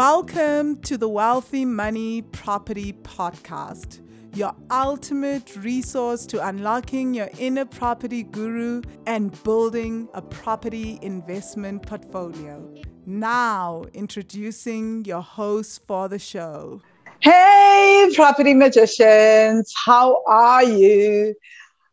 Welcome to the Wealthy Money Property Podcast, your ultimate resource to unlocking your inner property guru and building a property investment portfolio. Now, introducing your host for the show. Hey, property magicians, how are you?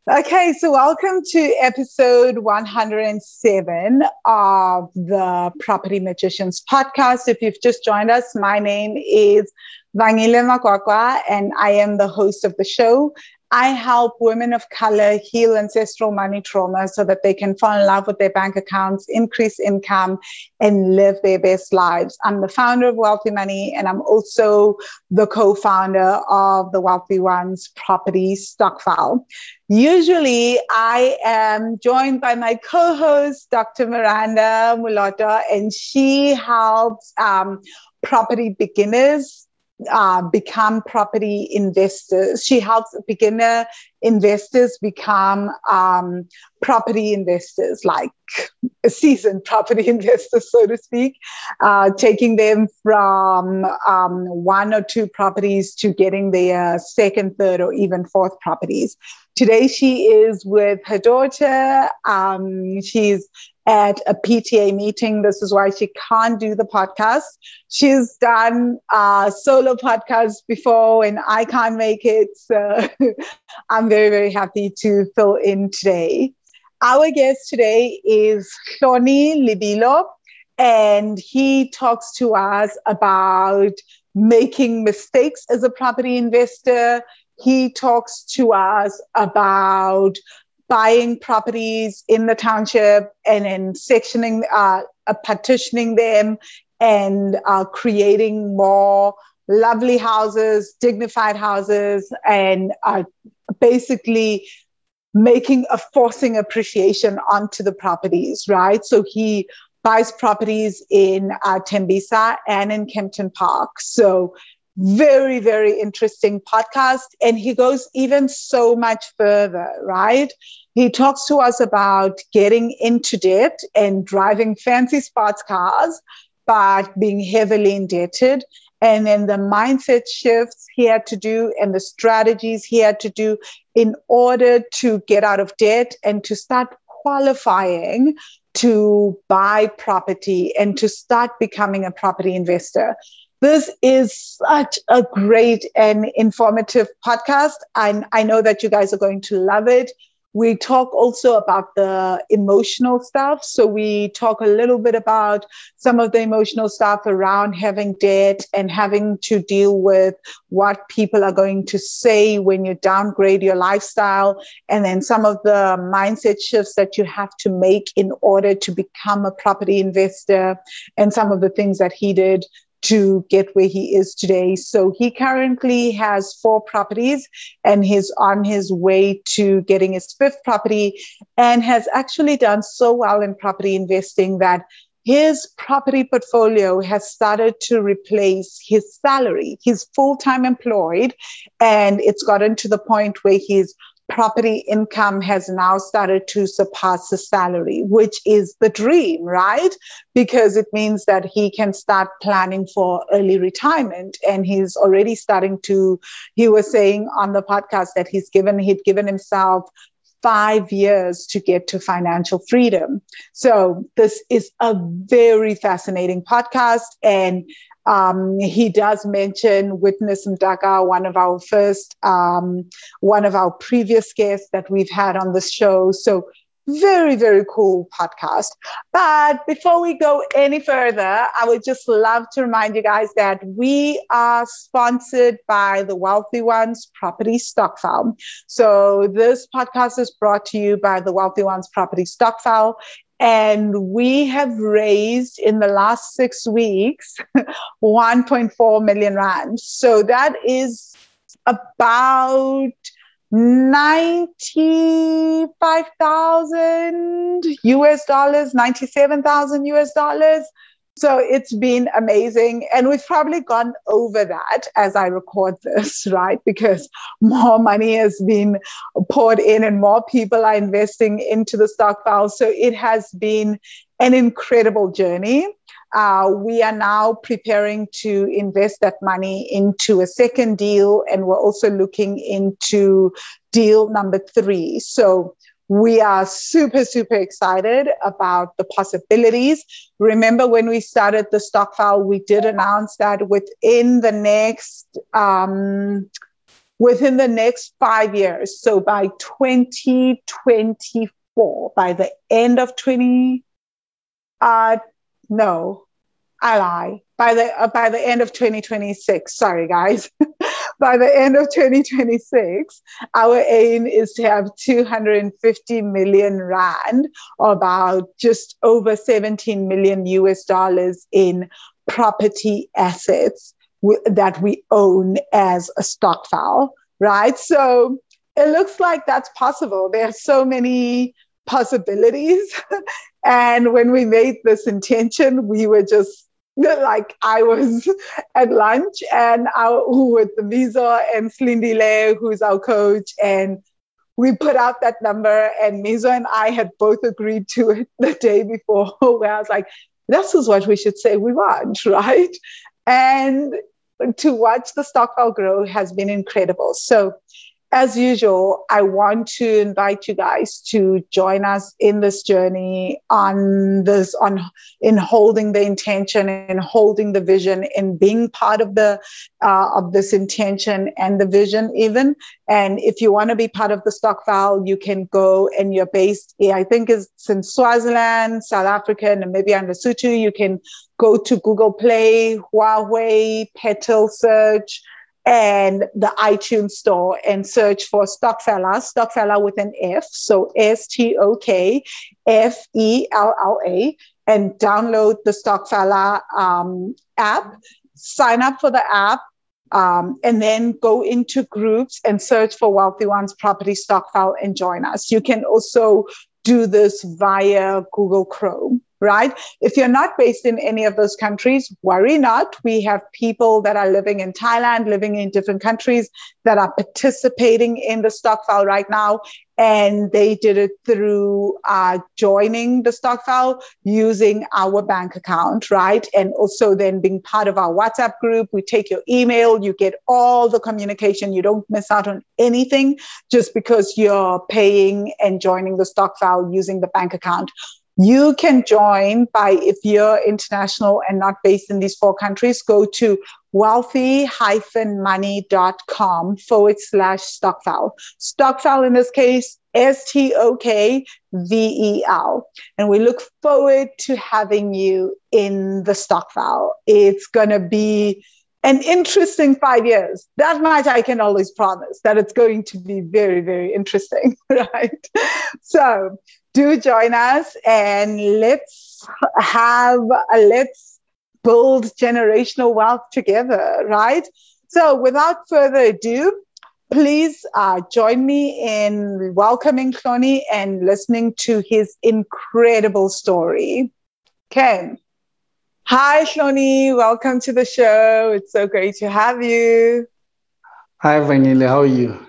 Okay, so welcome to episode 107 of the Property Magicians podcast. If you've just joined us, my name is Vangile Makwakwa, and I am the host of the show. I help women of color heal ancestral money trauma so that they can fall in love with their bank accounts, increase income, and live their best lives. I'm the founder of Wealthy Money, and I'm also the co founder of the Wealthy Ones Property Stokvel. Usually, I am joined by my co host, Dr. Miranda Mulota, and she helps um, property beginners uh, become property investors. She helps beginner investors become um, property investors, like seasoned property investors, so to speak, uh, taking them from um, one or two properties to getting their second, third, or even fourth properties. Today, she is with her daughter. Um, she's at a PTA meeting. This is why she can't do the podcast. She's done uh, solo podcasts before, and I can't make it. So I'm very, very happy to fill in today. Our guest today is Hloni Libilo, and he talks to us about making mistakes as a property investor. He talks to us about buying properties in the township and then sectioning, uh, uh, partitioning them and uh, creating more lovely houses, dignified houses, and uh, basically making a forcing appreciation onto the properties, right? So he buys properties in uh, Tembisa and in Kempton Park. So very, very interesting podcast. And he goes even so much further, right? He talks to us about getting into debt and driving fancy sports cars, but being heavily indebted. And then the mindset shifts he had to do and the strategies he had to do in order to get out of debt and to start qualifying to buy property and to start becoming a property investor. This is such a great and informative podcast. And I know that you guys are going to love it. We talk also about the emotional stuff. So we talk a little bit about some of the emotional stuff around having debt and having to deal with what people are going to say when you downgrade your lifestyle. And then some of the mindset shifts that you have to make in order to become a property investor and some of the things that he did to get where he is today. So he currently has four properties and he's on his way to getting his fifth property and has actually done so well in property investing that his property portfolio has started to replace his salary. He's full time employed, and it's gotten to the point where he's property income has now started to surpass the salary, which is the dream, right? Because it means that he can start planning for early retirement. And he's already starting to, he was saying on the podcast that he's given, he'd given himself five years to get to financial freedom. So this is a very fascinating podcast. And um, he does mention Witness Mdaka, one of our first, um, one of our previous guests that we've had on the show. So very, very cool podcast. But before we go any further, I would just love to remind you guys that we are sponsored by the Wealthy Ones Property Stokvel. So this podcast is brought to you by the Wealthy Ones Property Stokvel. And we have raised in the last six weeks 1.4 million rand. So that is about 95,000 US dollars, 97,000 US dollars. So it's been amazing. And we've probably gone over that as I record this, right? Because more money has been poured in and more people are investing into the stokvel. So it has been an incredible journey. uh, we are now preparing to invest that money into a second deal, and we're also looking into deal number three. So we are super, super excited about the possibilities. Remember, when we started the stokvel, we did announce that within the next um, within the next five years, so by 2024, by the end of 20, uh, no, I lie. By the uh, by the end of 2026, sorry guys. by the end of 2026, our aim is to have 250 million rand, or about just over 17 million US dollars in property assets w- that we own as a stokvel, right? So it looks like that's possible. There are so many possibilities. and when we made this intention, we were just like I was at lunch and I with the Mizo and Slindile, who's our coach, and we put out that number and Mizo and I had both agreed to it the day before where I was like, this is what we should say we want, right? And to watch the stokvel grow has been incredible. So as usual, I want to invite you guys to join us in this journey on this, on in holding the intention and holding the vision and being part of the uh, of this intention and the vision even. And if you want to be part of the stokvel, you can go and you're based, I think it's in Swaziland, South Africa, Namibia, and Lesotho. You can go to Google Play, Huawei, Petal Search and the iTunes store and search for Stokfella, Stokfella with an F, so S T O K F E L L A, and download the Stokfella um, app. Sign up for the app. Um, and then go into groups and search for Wealthy Ones Property Stokvel and join us. You can also do this via Google Chrome right? If you're not based in any of those countries, worry not. We have people that are living in Thailand, living in different countries that are participating in the stokvel right now. And they did it through uh, joining the stokvel using our bank account, right? And also then being part of our WhatsApp group. We take your email, you get all the communication. You don't miss out on anything just because you're paying and joining the stokvel using the bank account. You can join by, if you're international and not based in these four countries, go to wealthy-money.com forward slash stokvel. Stokvel in this case, S T O K V E L. And we look forward to having you in the stokvel. It's going to be an interesting five years. That much I can always promise that it's going to be very, very interesting, right? So do join us and let's have a, let's build generational wealth together, right? So, without further ado, please uh, join me in welcoming Hloni and listening to his incredible story. Ken. Hi, Hloni. Welcome to the show. It's so great to have you. Hi, Vangile. How are you?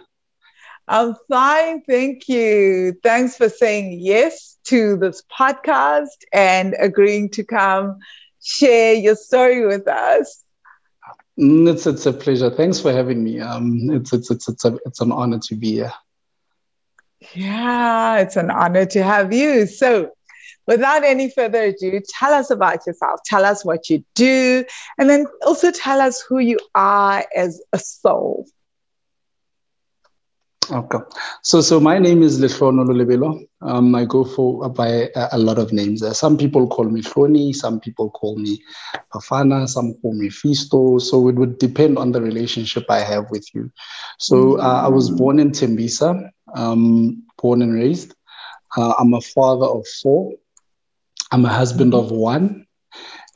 I'm fine. Thank you. Thanks for saying yes to this podcast and agreeing to come share your story with us. Mm, it's, it's a pleasure. Thanks for having me. Um, it's, it's, it's, it's, a, it's an honor to be here. Yeah, it's an honor to have you. So, without any further ado, tell us about yourself. Tell us what you do, and then also tell us who you are as a soul. Okay. So, so my name is Lehlono Lolebelo. Um, I go for by a, a, lot of names. Uh, some people call me Hloni, some people call me Pafana, some call me Fisto. So it would depend on the relationship I have with you. So uh, I was born in Tembisa, um, born and raised. Uh, I'm a father of four. I'm a husband of one.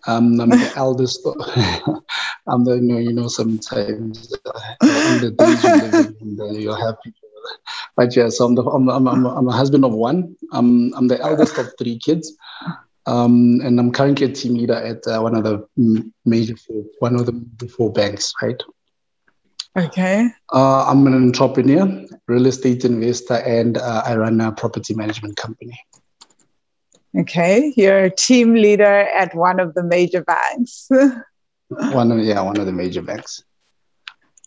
Um, I'm the eldest. I'm the, you know, you know, sometimes uh, in the days you live in, you're happy but yeah, so I'm, the, I'm, I'm, I'm, a husband of one. I'm, I'm the eldest of three kids. Um, and I'm currently a team leader at uh, one of the major four, one of the four banks, right? Okay. Uh, I'm an entrepreneur, real estate investor, and uh, I run a property management company. Okay, you're a team leader at one of the major banks. one of yeah, one of the major banks.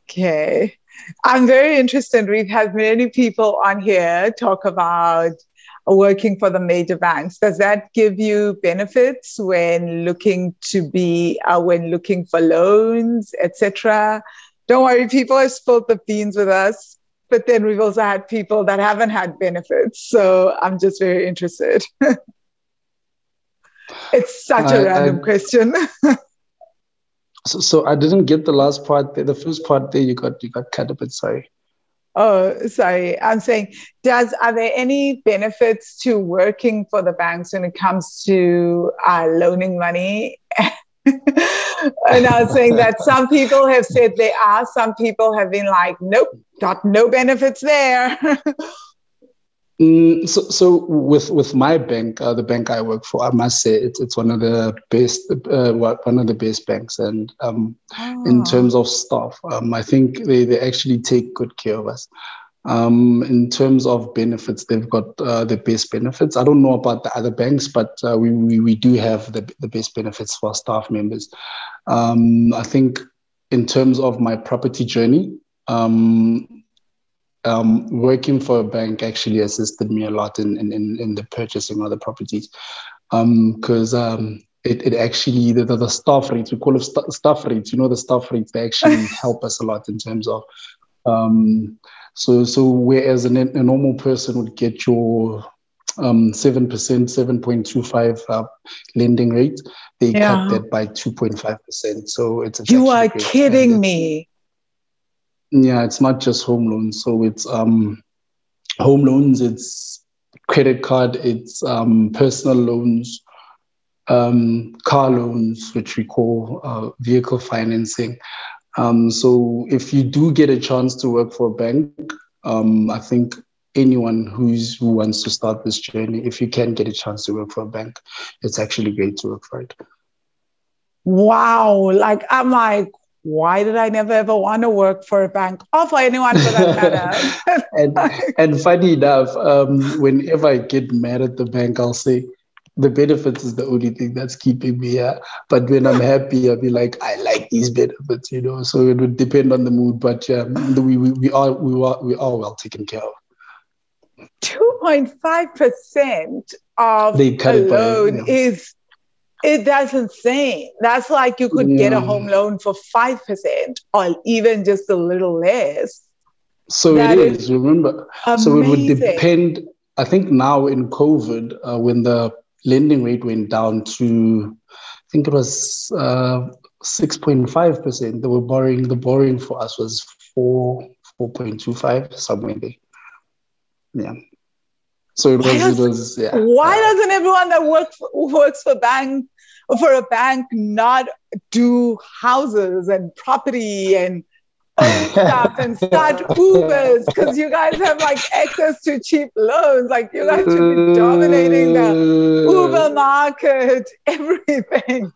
Okay. I'm very interested. We've had many people on here talk about working for the major banks. Does that give you benefits when looking to be uh, when looking for loans, etc.? Don't worry, people have spilled the beans with us, but then we've also had people that haven't had benefits. So I'm just very interested. it's such a random I, question. so, so I didn't get the last part. There. The first part there, you got you got cut a bit. Sorry. Oh, sorry. I'm saying, does are there any benefits to working for the banks when it comes to uh, loaning money? and I was saying that some people have said there are, some people have been like, nope, got no benefits there. Mm, so, so with with my bank, uh, the bank I work for, I must say it's it's one of the best, uh, one of the best banks, and um, oh. in ah. terms of staff, um, I think they they actually take good care of us. Um, in terms of benefits, they've got uh, the best benefits. I don't know about the other banks, but uh, we, we we do have the the best benefits for staff members. Um, I think in terms of my property journey, um, um, working for a bank actually assisted me a lot in in, in the purchasing of the properties because um, um, it, it actually the, the, staff rates we call it st- staff rates you know the staff rates they actually help us a lot in terms of um, so so whereas a, a normal person would get your um, 7%, 7.25 uh, lending rate, they yeah. cut that by 2.5%. So it's, it's You are kidding me. Yeah, it's not just home loans. So it's um, home loans, it's credit card, it's um, personal loans, um, car loans, which we call uh, vehicle financing. Um, so if you do get a chance to work for a bank, um, I think anyone who's who wants to start this journey, if you can get a chance to work for a bank, it's actually great to work for it. Wow! Like I'm like, why did I never ever want to work for a bank or for anyone for that matter? and, and funny enough, um, whenever I get mad at the bank, I'll say, the benefits is the only thing that's keeping me here. But when I'm happy, I'll be like, I like these benefits, you know. So it would depend on the mood, but yeah, we we, we are we are we are well taken care of. Two point five percent of the loan yeah. is it, that's insane. That's like you could yeah. get a home loan for 5% or even just a little less. So that it is, is remember. Amazing. So it would depend. I think now in COVID, uh, when the lending rate went down to, I think it was uh, 6.5%, they were borrowing, the borrowing for us was 4, 4.25, somewhere there. Yeah. So it was, does, it was yeah. Why doesn't everyone that works works for bank for a bank not do houses and property and stuff and start Ubers because you guys have like access to cheap loans. Like you guys should be dominating the Uber market, everything.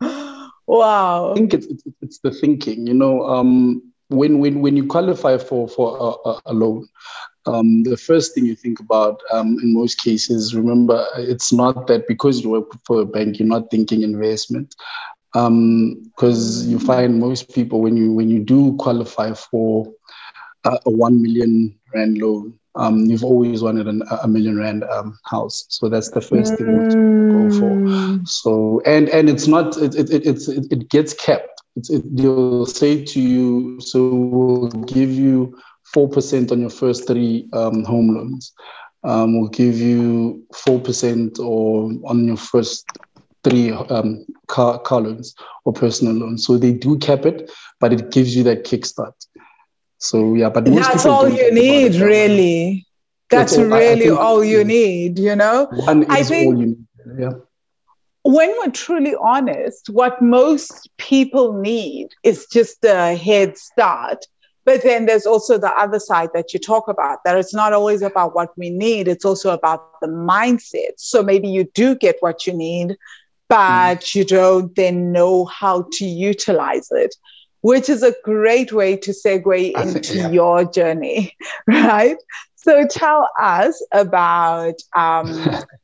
wow. I think it's, it's, it's the thinking, you know, um, when, when, when you qualify for, for a, a loan, um, the first thing you think about um, in most cases, remember, it's not that because you work for a bank, you're not thinking investment. Because um, you find most people, when you when you do qualify for a, a one million rand loan, um, you've always wanted an, a million rand um, house. So that's the first mm. thing to go for. Mm. So and and it's not it it it, it's, it, it gets kept. It's, it, they'll say to you, so we'll give you 4% on your first three um, home loans. Um, will give you 4% or on your first three um, car, car loans or personal loans. So they do cap it, but it gives you that kickstart. So yeah, but that's all you need, really. That's, that's all, really all you need, you know? One I think, all you need. Yeah. When we're truly honest, what most people need is just a head start but then there's also the other side that you talk about that it's not always about what we need, it's also about the mindset. So maybe you do get what you need, but mm. you don't then know how to utilize it, which is a great way to segue I into think, yeah. your journey, right? So tell us about um,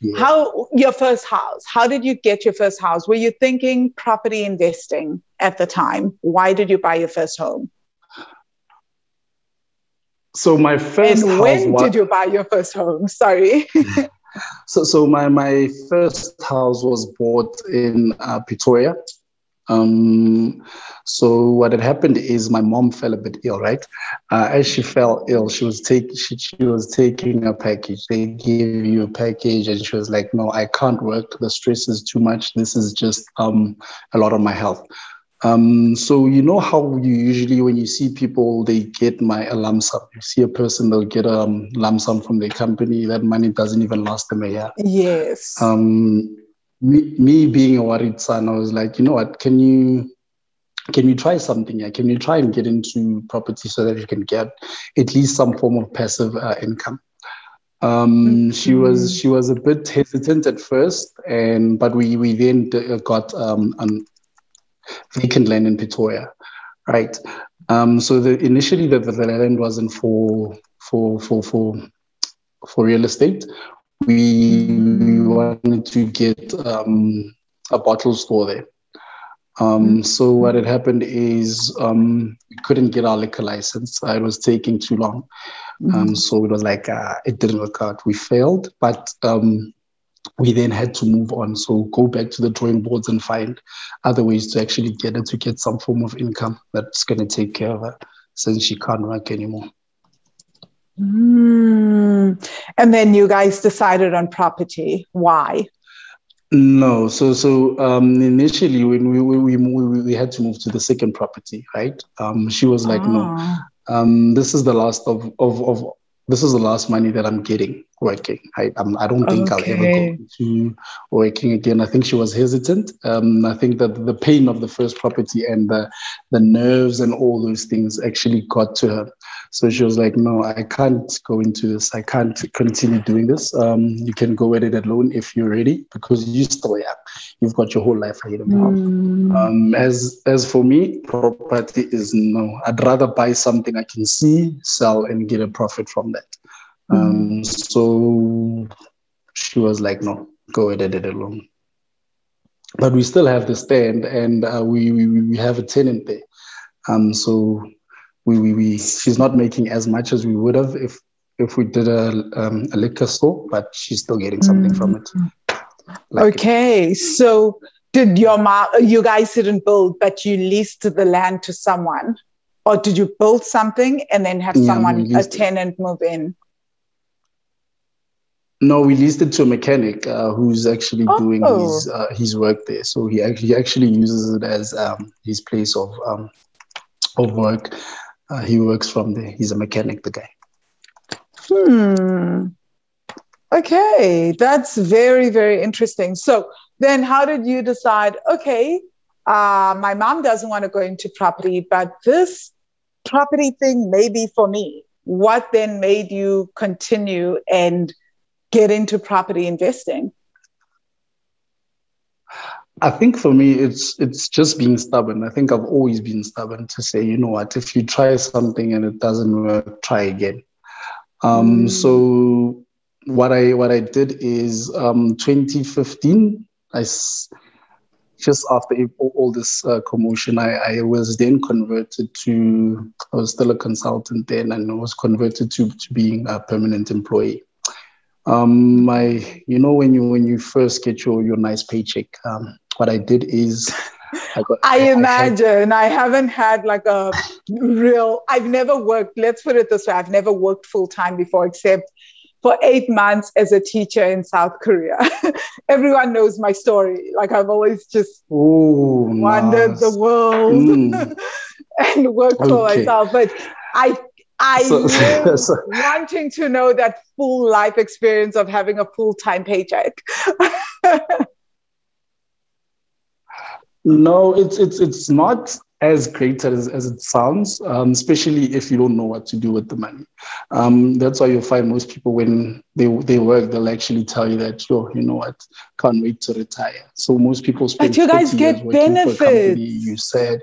Yes. How your first house? How did you get your first house? Were you thinking property investing at the time? Why did you buy your first home? So my first and when was, did you buy your first home? Sorry. so so my my first house was bought in uh, Pretoria. Um, so what had happened is my mom fell a bit ill, right? Uh, as she fell ill, she was taking she, she was taking a package. They give you a package, and she was like, "No, I can't work. The stress is too much. This is just um a lot of my health." Um, so you know how you usually when you see people they get my a lump sum. You see a person they'll get a um, lump sum from their company. That money doesn't even last them a year. Yes. Um, me, me being a worried son, I was like, you know what? Can you can you try something here? Can you try and get into property so that you can get at least some form of passive uh, income? Um, mm-hmm. She was she was a bit hesitant at first, and but we we then got um, an vacant land in Pretoria, right? Um, so the, initially the, the land wasn't for for for for for real estate. We, we wanted to get um, a bottle store there. Um, so what had happened is um, we couldn't get our liquor license. It was taking too long. Um, so it was like uh, it didn't work out. We failed, but um, we then had to move on. So go back to the drawing boards and find other ways to actually get her to get some form of income that's going to take care of her since she can't work anymore. Mm. And then you guys decided on property. Why? No, so so um, initially when we, we we we had to move to the second property, right? Um, she was like, no, ah. um, this is the last of of of this is the last money that I'm getting working. I I'm, I do not think okay. I'll ever go to working again. I think she was hesitant. Um, I think that the pain of the first property and the the nerves and all those things actually got to her. So she was like, "No, I can't go into this. I can't continue doing this. Um, you can go at it alone if you're ready, because you still have. you've got your whole life ahead of you." Mm. Um, as as for me, property is no. I'd rather buy something I can see, sell, and get a profit from that. Um, mm. so she was like, no, go ahead and did it alone. But we still have the stand and uh, we, we, we have a tenant there. Um, so we, we, we, she's not making as much as we would have if, if we did a, um, a liquor store, but she's still getting something mm. from it. Like okay. It. So did your mom, you guys didn't build, but you leased the land to someone? Or did you build something and then have yeah, someone, a tenant, move in? No, we leased it to a mechanic uh, who's actually oh. doing his uh, his work there. So he actually he actually uses it as um, his place of um, of work. Uh, he works from there. He's a mechanic, the guy. Hmm. Okay, that's very very interesting. So then, how did you decide? Okay, uh, my mom doesn't want to go into property, but this property thing may be for me. What then made you continue and get into property investing? I think for me, it's it's just being stubborn. I think I've always been stubborn to say, you know what, if you try something and it doesn't work, try again. Um, mm. So what I what I did is um, 2015. I just after all this uh, commotion, I, I was then converted to. I was still a consultant then, and was converted to to being a permanent employee. Um, my, you know, when you when you first get your your nice paycheck, um, what I did is. I, got, I, I imagine I, had, I haven't had like a real. I've never worked. Let's put it this way: I've never worked full time before, except for eight months as a teacher in South Korea. Everyone knows my story. Like I've always just Ooh, wandered nice. the world mm. and worked okay. for myself. But I I so, so, wanting to know that full life experience of having a full time paycheck. no, it's it's it's not as great as, as it sounds, um, especially if you don't know what to do with the money. Um, that's why you'll find most people when they they work, they'll actually tell you that, yo, you know what, can't wait to retire. So most people spend but you guys get benefits. you said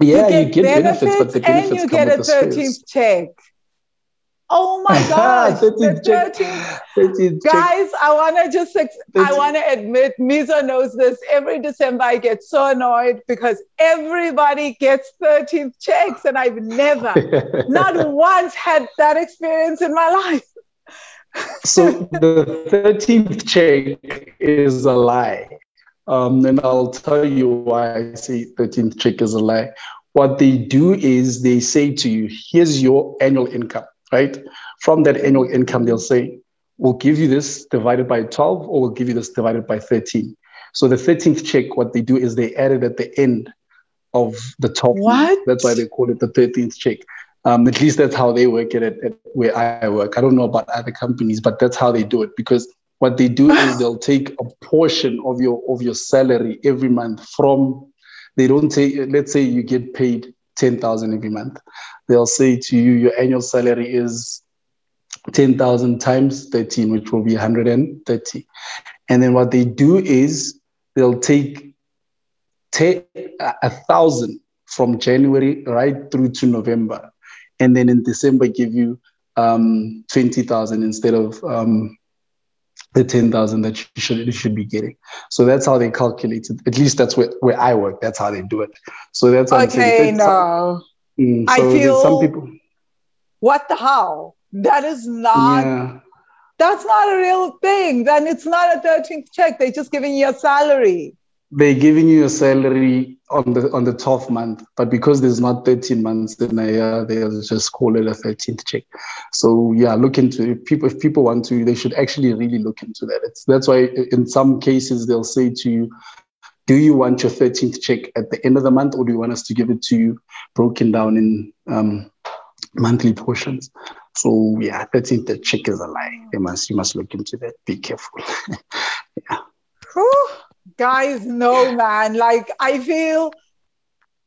yeah, you get, you get benefits, benefits, but the benefits and you get a 13th check. Oh my God. 13th, 13th, 13th Guys, check. I want to just, I want to admit, Mizo knows this. Every December, I get so annoyed because everybody gets 13th checks, and I've never, not once, had that experience in my life. so the 13th check is a lie. Um, and I'll tell you why I say 13th check is a lie. What they do is they say to you, here's your annual income right? From that annual income, they'll say, we'll give you this divided by 12 or we'll give you this divided by 13. So the 13th check, what they do is they add it at the end of the top. What? That's why they call it the 13th check. Um, at least that's how they work it at, at where I work. I don't know about other companies, but that's how they do it because what they do is they'll take a portion of your of your salary every month from they don't take let's say you get paid 10,000 every month they'll say to you, your annual salary is 10,000 times 13, which will be 130. And then what they do is they'll take a thousand from January right through to November. And then in December, give you um, 20,000 instead of um, the 10,000 that you should, you should be getting. So that's how they calculate it. At least that's where, where I work. That's how they do it. So that's okay. No. Mm, so I feel some people. What the hell? That is not. Yeah. That's not a real thing. Then it's not a 13th check. They're just giving you a salary. They're giving you a salary on the on the 12th month, but because there's not 13 months in a year, they'll just call it a 13th check. So yeah, look into it. People if people want to, they should actually really look into that. It's that's why in some cases they'll say to you, do you want your 13th check at the end of the month or do you want us to give it to you broken down in um, monthly portions so yeah 13th check is a lie you must you must look into that be careful yeah. Guys no man like i feel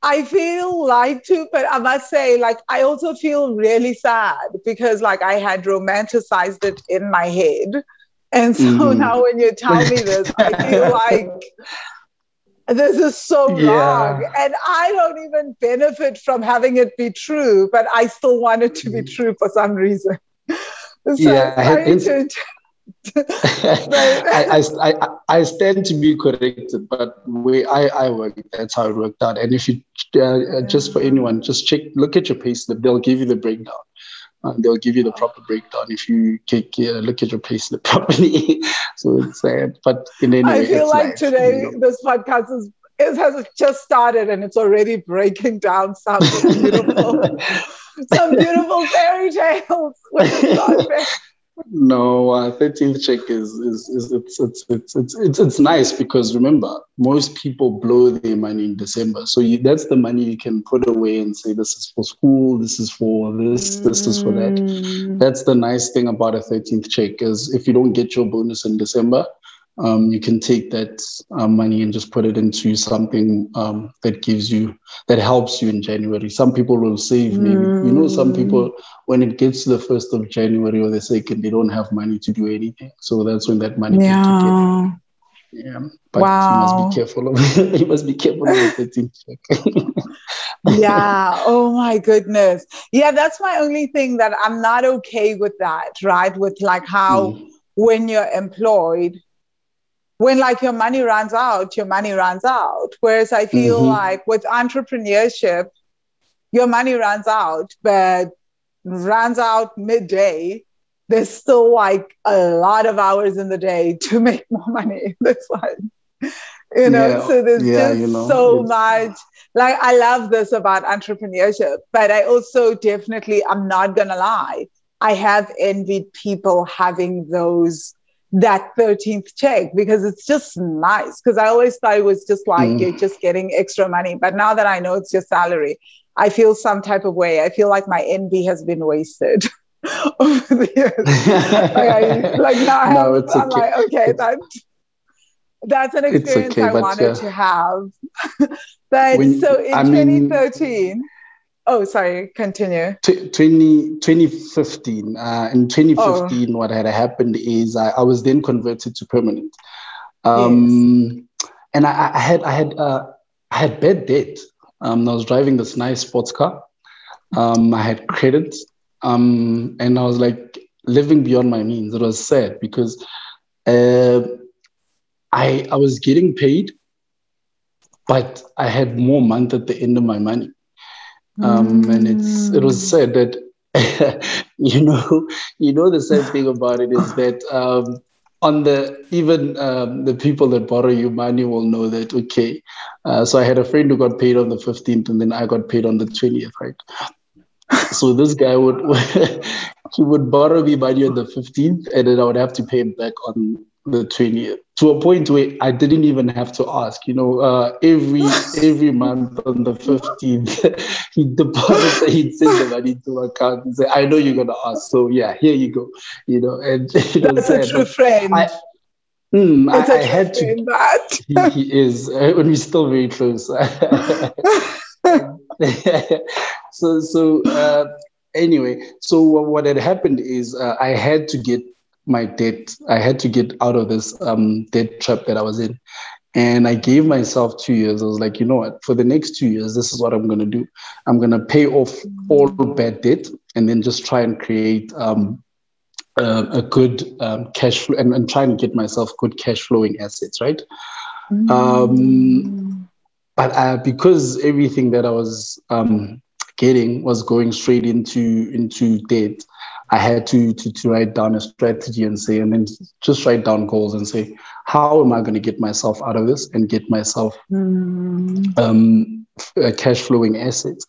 I feel lied to, but I must say, like, I also feel really sad because, like, I had romanticized it in my head. And so mm-hmm. now when you tell me this, I feel like this is so yeah. wrong. And I don't even benefit from having it be true, but I still want it to be mm. true for some reason. so yeah, I, I, I, I, I stand to be corrected, but way I, I work, that's how it worked out. And if you, uh, just for anyone, just check, look at your payslip, they'll give you the breakdown. Uh, they'll give you the proper breakdown if you take, uh, look at your payslip properly. so it's sad, but in any I feel like life, today you know. this podcast is it has just started and it's already breaking down some beautiful, some beautiful fairy tales. No, uh, 13th check is, is, is it's, it's, it's, it's, it's, it's nice because remember, most people blow their money in December. So you, that's the money you can put away and say, this is for school, this is for this, this is for that. Mm. That's the nice thing about a 13th check is if you don't get your bonus in December, um, you can take that uh, money and just put it into something um, that gives you that helps you in January. Some people will save maybe. Mm. You know, some people when it gets to the first of January or the second, they don't have money to do anything. So that's when that money yeah. Yeah, but wow. you must be careful of you must be careful of the check. yeah. Oh my goodness. Yeah, that's my only thing that I'm not okay with that, right? With like how mm. when you're employed, when like your money runs out, your money runs out. Whereas I feel mm-hmm. like with entrepreneurship, your money runs out, but runs out midday. There's still like a lot of hours in the day to make more money. That's why, you know, yeah. so there's yeah, just you know, so much. Like, I love this about entrepreneurship, but I also definitely, I'm not going to lie, I have envied people having those that 13th check because it's just nice. Because I always thought it was just like mm. you're just getting extra money. But now that I know it's your salary, I feel some type of way. I feel like my envy has been wasted over the years. like, I, like now I have, no, it's I'm okay. like, okay, that, that's an experience okay, I wanted to have. but when, so in I 2013, mean, Oh, sorry, continue. T- 20, 2015. Uh, in 2015, oh. what had happened is I, I, was then converted to permanent. Um, yes. And I, I, had I had uh, I had bad debt. Um, I was driving this nice sports car. Um, I had credit. Um, and I was like living beyond my means. It was sad because uh, I I was getting paid, but I had more month at the end of my money. Um, mm. And it's it was said that you know you know the sad thing about it is that um, on the even um, the people that borrow you money will know that okay uh, so i had a friend who got paid on the 15th and then i got paid on the 20th right so this guy would he would borrow me money on the 15th and then i would have to pay him back on the 20th to a point where I didn't even have to ask. You know, uh, every every month on the 15th, he deposits, he'd send the money to my account and say, I know you're going to ask. So, yeah, here you go. You know, and you know, That's a true friend. I, mm, I, I had to. That. he, he is, uh, and we're still very close. so, so, uh, anyway, so what had happened is uh, I had to get my debt. I had to get out of this um, debt trap that I was in. And I gave myself two years. I was like, you know what? For the next two years, this is what I'm going to do. I'm going to pay off all bad debt and then just try and create um, uh, a good um, cash flow and, and trying to get myself good cash flowing assets, right? Mm. Um, but uh, because everything that I was um, getting was going straight into into debt, I had to, to, to write down a strategy and say, and then just write down goals and say, how am I going to get myself out of this and get myself mm. um, cash flowing assets?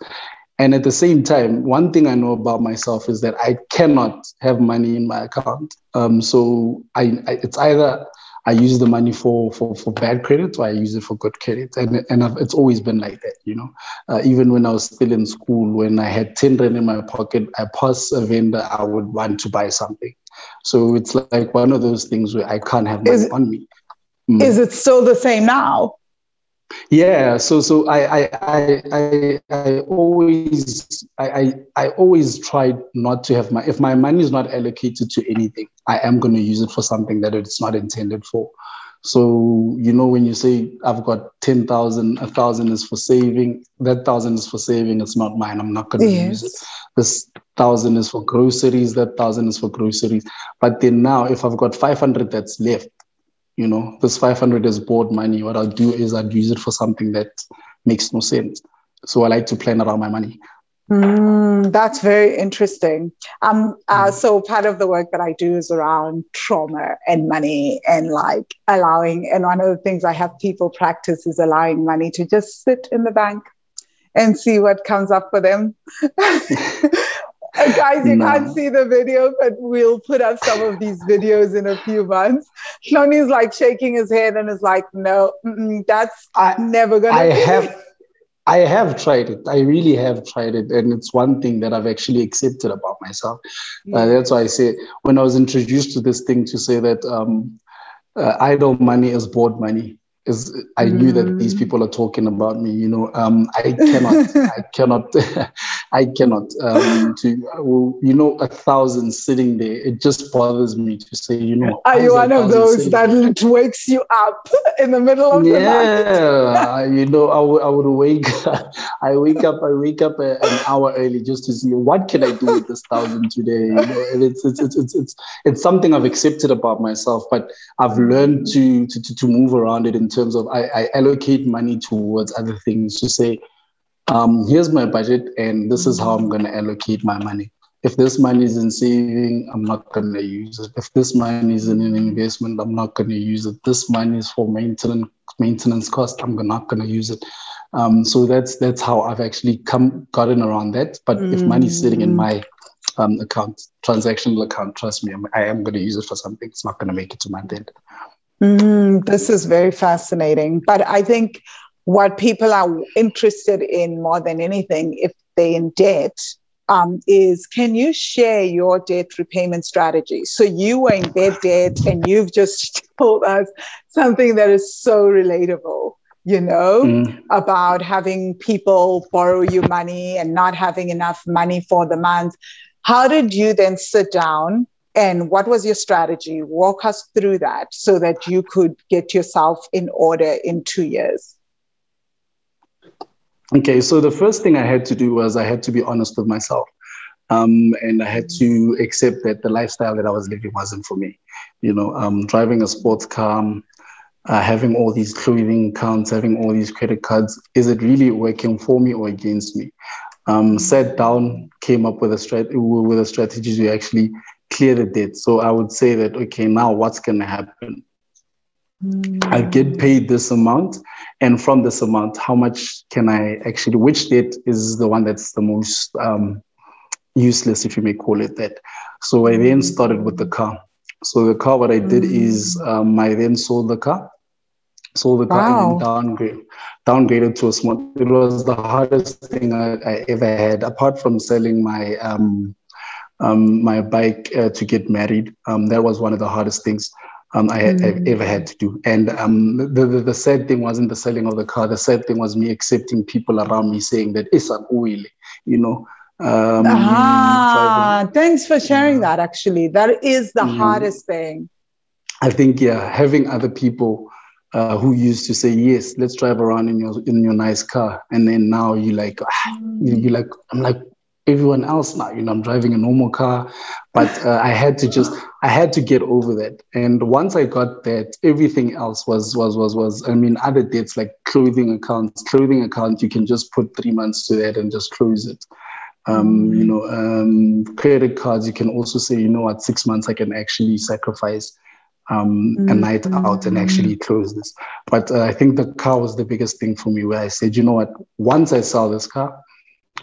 And at the same time, one thing I know about myself is that I cannot have money in my account. Um, so I, I, it's either I use the money for for for bad credit, or I use it for good credit, and and I've, it's always been like that, you know. Uh, even when I was still in school, when I had ten rand in my pocket, I pass a vendor, I would want to buy something. So it's like one of those things where I can't have money on me. Mm. Is it still the same now? Yeah, so so I I I I, I always I, I I always try not to have my if my money is not allocated to anything, I am going to use it for something that it's not intended for. So you know when you say I've got ten thousand, a thousand is for saving. That thousand is for saving. It's not mine. I'm not going to yes. use it. This thousand is for groceries. That thousand is for groceries. But then now, if I've got five hundred that's left, you know, this 500 is board money. What I'll do is I'd use it for something that makes no sense. So I like to plan around my money. Mm, that's very interesting. Um, uh. So part of the work that I do is around trauma and money and like allowing. And one of the things I have people practice is allowing money to just sit in the bank and see what comes up for them. guys, you no. can't see the video, but we'll put up some of these videos in a few months. Hloni's like shaking his head and is like, no, that's I, never gonna. I have, I have tried it. I really have tried it, and it's one thing that I've actually accepted about myself. Uh, that's why I say when I was introduced to this thing to say that um, uh, idle money is board money is I knew that these mm. people are talking about me. You know, um, I cannot, I cannot, I cannot. Um, to you know, a thousand sitting there, it just bothers me to say, you know, are you one of those that wakes you up in the middle of yeah, the night? Yeah, you know, I would, I would wake, I wake up, I wake up a, an hour early just to see what can I do with this thousand today. You know, and it's, it's, it's, it's, it's, it's something I've accepted about myself, but I've learned to to to, to move around it in terms of I, I allocate money towards other things to say, um, here's my budget and this is how I'm going to allocate my money. If this money is in saving, I'm not going to use it. If this money is in an investment, I'm not going to use it. This money is for maintenance maintenance cost. I'm not going to use it. Um, so that's that's how I've actually come gotten around that. But mm. if money's sitting in my um, account, transactional account, trust me, I'm, I am going to use it for something. It's not going to make it to my end. Mm, this is very fascinating. But I think what people are interested in more than anything, if they're in debt, um, is can you share your debt repayment strategy? So you were in bad debt and you've just told us something that is so relatable, you know, mm. about having people borrow you money and not having enough money for the month. How did you then sit down and what was your strategy? Walk us through that so that you could get yourself in order in two years. Okay, so the first thing I had to do was I had to be honest with myself. Um, and I had to accept that the lifestyle that I was living wasn't for me. You know, um, driving a sports car, uh, having all these clothing accounts, having all these credit cards, is it really working for me or against me? Um, sat down, came up with a strat- with a strategy to actually clear the debt. So I would say that okay, now what's going to happen? I get paid this amount, and from this amount, how much can I actually? Which debt is the one that's the most um, useless, if you may call it that? So I then started with the car. So the car, what I did mm. is um, I then sold the car sold the car wow. and downgrade, downgraded to a small. It was the hardest thing I, I ever had, apart from selling my um, um, my bike uh, to get married. Um, that was one of the hardest things um, I, mm. I've ever had to do. And um, the, the, the sad thing wasn't the selling of the car. The sad thing was me accepting people around me saying that it's an oil, you know. Um, ah, thanks for sharing that. Actually, that is the mm, hardest thing. I think yeah, having other people uh, who used to say yes let's drive around in your in your nice car and then now you like ah, you, you like i'm like everyone else now. You know i'm driving a normal car but uh, i had to just i had to get over that. And once i got that everything else was was was was i mean other debts like clothing accounts clothing account you can just put three months to that and just close it. Um, you know um, credit cards you can also say you know what? Six months i can actually sacrifice um, mm-hmm. a night out and actually close this. But uh, I think the car was the biggest thing for me where I said, you know what, once I sell this car,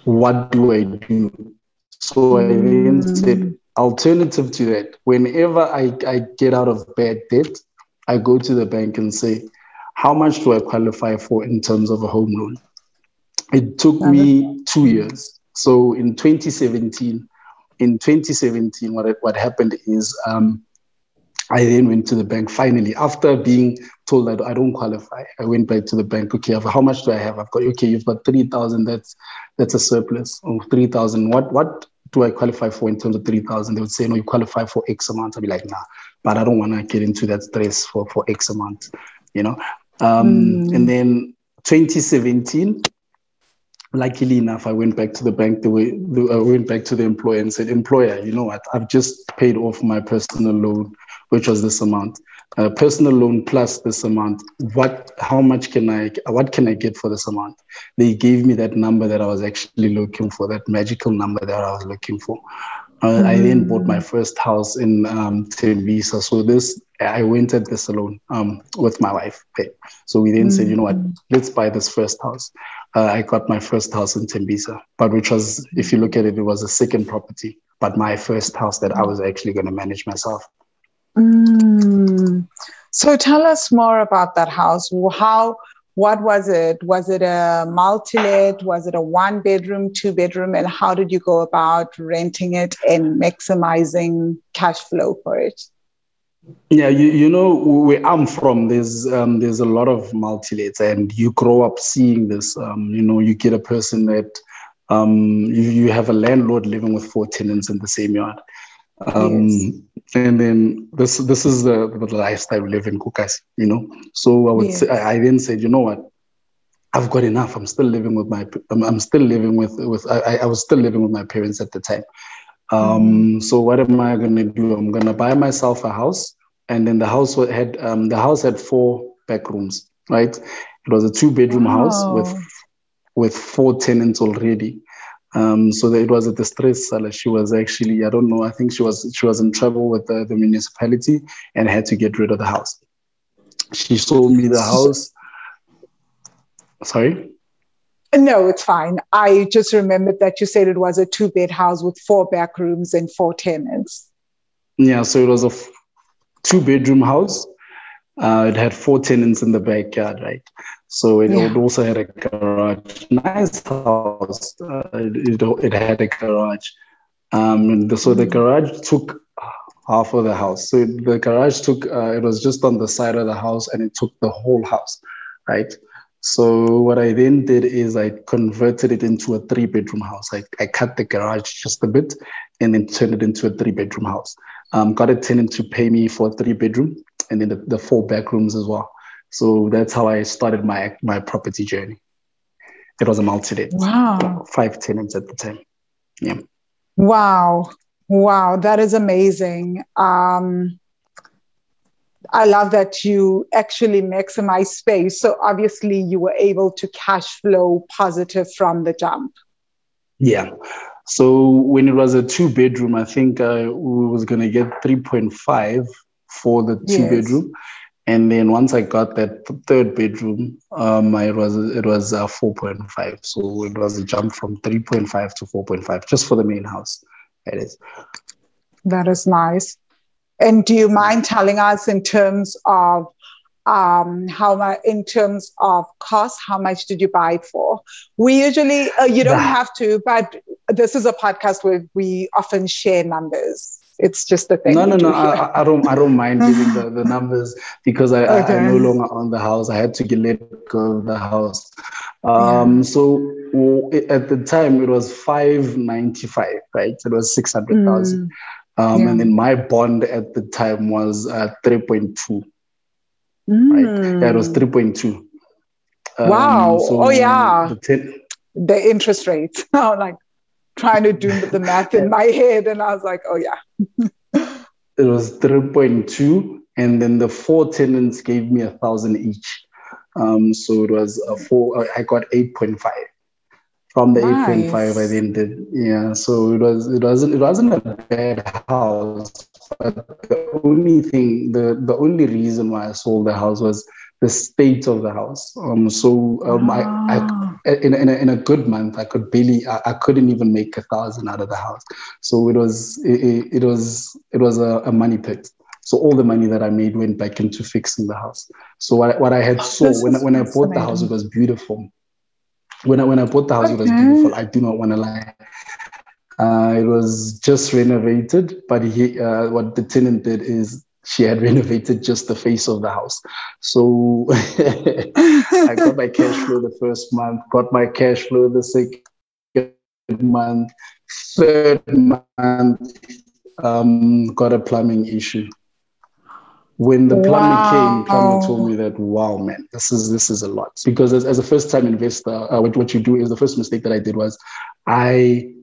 what do I do? So I then said, alternative to that, whenever I, I get out of bad debt, I go to the bank and say, how much do I qualify for in terms of a home loan? It took me two years. So in 2017, in 2017, what, what happened is um, I then went to the bank finally after being told that I don't qualify. I went back to the bank. Okay, how much do I have? I've got okay. You've got three thousand. That's that's a surplus of three thousand. What what do I qualify for in terms of three thousand? They would say no, you qualify for X amount. I'd be like nah, but I don't want to get into that stress for for X amount. You know. Um, mm. And then 2017, luckily enough, I went back to the bank. The way I went back to the employer and said, "Employer, you know what? I've just paid off my personal loan which was this amount. Uh, personal loan plus this amount. What? How much can I? What can I get for this amount? They gave me that number that I was actually looking for. That magical number that I was looking for. Uh, mm. I then bought my first house in um, Tembisa. So this, I rented this alone um, with my wife. Okay. So we then mm. said, you know what, mm. let's buy this first house. Uh, I got my first house in Tembisa, but which was, if you look at it, it was a second property, but my first house that I was actually going to manage myself. Mm. So tell us more about that house. How what was it? Was it a multi-let? Was it a one bedroom, two bedroom? And how did you go about renting it and maximizing cash flow for it? Yeah, you, you know where I'm from, there's um, there's a lot of multi-lets, and you grow up seeing this. Um, you know, you get a person that um, you, you have a landlord living with four tenants in the same yard. Um, yes. And then this this is the, the lifestyle we live in Kukas, you know. So I would yes. say, I, I then said, you know what, I've got enough. I'm still living with my I'm, I'm still living with with I, I was still living with my parents at the time. Um, mm. So what am I gonna do? I'm gonna buy myself a house, and then the house had um, the house had four back rooms. Right, it was a two bedroom wow. house with with four tenants already. Um, so it was a distress seller. She was actually, I don't know, I think she was she was in trouble with the, the municipality and had to get rid of the house. She sold me the house. Sorry? No, it's fine. I just remembered that you said it was a two bed house with four back rooms and four tenants. Yeah, so it was a f- two bedroom house. Uh, it had four tenants in the backyard, right? So it, yeah. also had a garage, nice house. Uh, it, it, had a garage. Um, the, so the mm. garage took half of the house. So the garage took, uh, it was just on the side of the house and it took the whole house, right? So what I then did is I converted it into a three bedroom house. I, I cut the garage just a bit and then turned it into a three bedroom house. Um, got a tenant to pay me for a three bedroom and then the, the four bedrooms as well. So that's how I started my my property journey. It was a multi-let. Wow. Five tenants at the time. Yeah. Wow. Wow. That is amazing. Um, I love that you actually maximize space. So obviously you were able to cash flow positive from the jump. Yeah. So when it was a two bedroom, I think uh, we was gonna get 3.5 for the two yes. bedroom. And then once I got that third bedroom, um, it was it was uh, 4.5. So it was a jump from 3.5 to 4.5 just for the main house. That is. That is nice. And do you mind telling us in terms of um, how much in terms of cost? How much did you buy it for? We usually uh, you don't have to, but this is a podcast where we often share numbers. It's just the thing. No, no, no. I, I, don't. I don't mind giving the, the numbers because I, okay. I, am no longer own the house. I had to get let go of the house. Um, yeah. So at the time it was five ninety five, right? It was six hundred thousand. Mm. Um, yeah. And then my bond at the time was uh, 3.2. Mm. Right? Yeah, it was 3.2. Um, wow. So oh, yeah. The, ten- the interest rates. Like trying to do the math in my head. And I was like, oh, yeah. it was 3.2. And then the four tenants gave me a thousand each. Um, so it was a four, I got 8.5 from the nice. 8.5 I then did yeah so it was it wasn't it wasn't a bad house but the only thing the the only reason why I sold the house was the state of the house um so um I, I ah. in, in, a, in a good month I could barely I, I couldn't even make a thousand out of the house so it was it, it was it was a, a money pit so all the money that I made went back into fixing the house. So what, what I had saw when, when I bought the house, it was beautiful when I when I bought the house, okay. it was beautiful. I do not want to lie. Uh, it was just renovated, but he, uh, what the tenant did is she had renovated just the face of the house. So I got my cash flow the first month, got my cash flow the second month, third month, um, got a plumbing issue when the plumbing wow. came, plumbing told me that, wow, man, this is this is a lot. Because as, as a first time investor, uh, what, what you do is the first mistake that I did was I,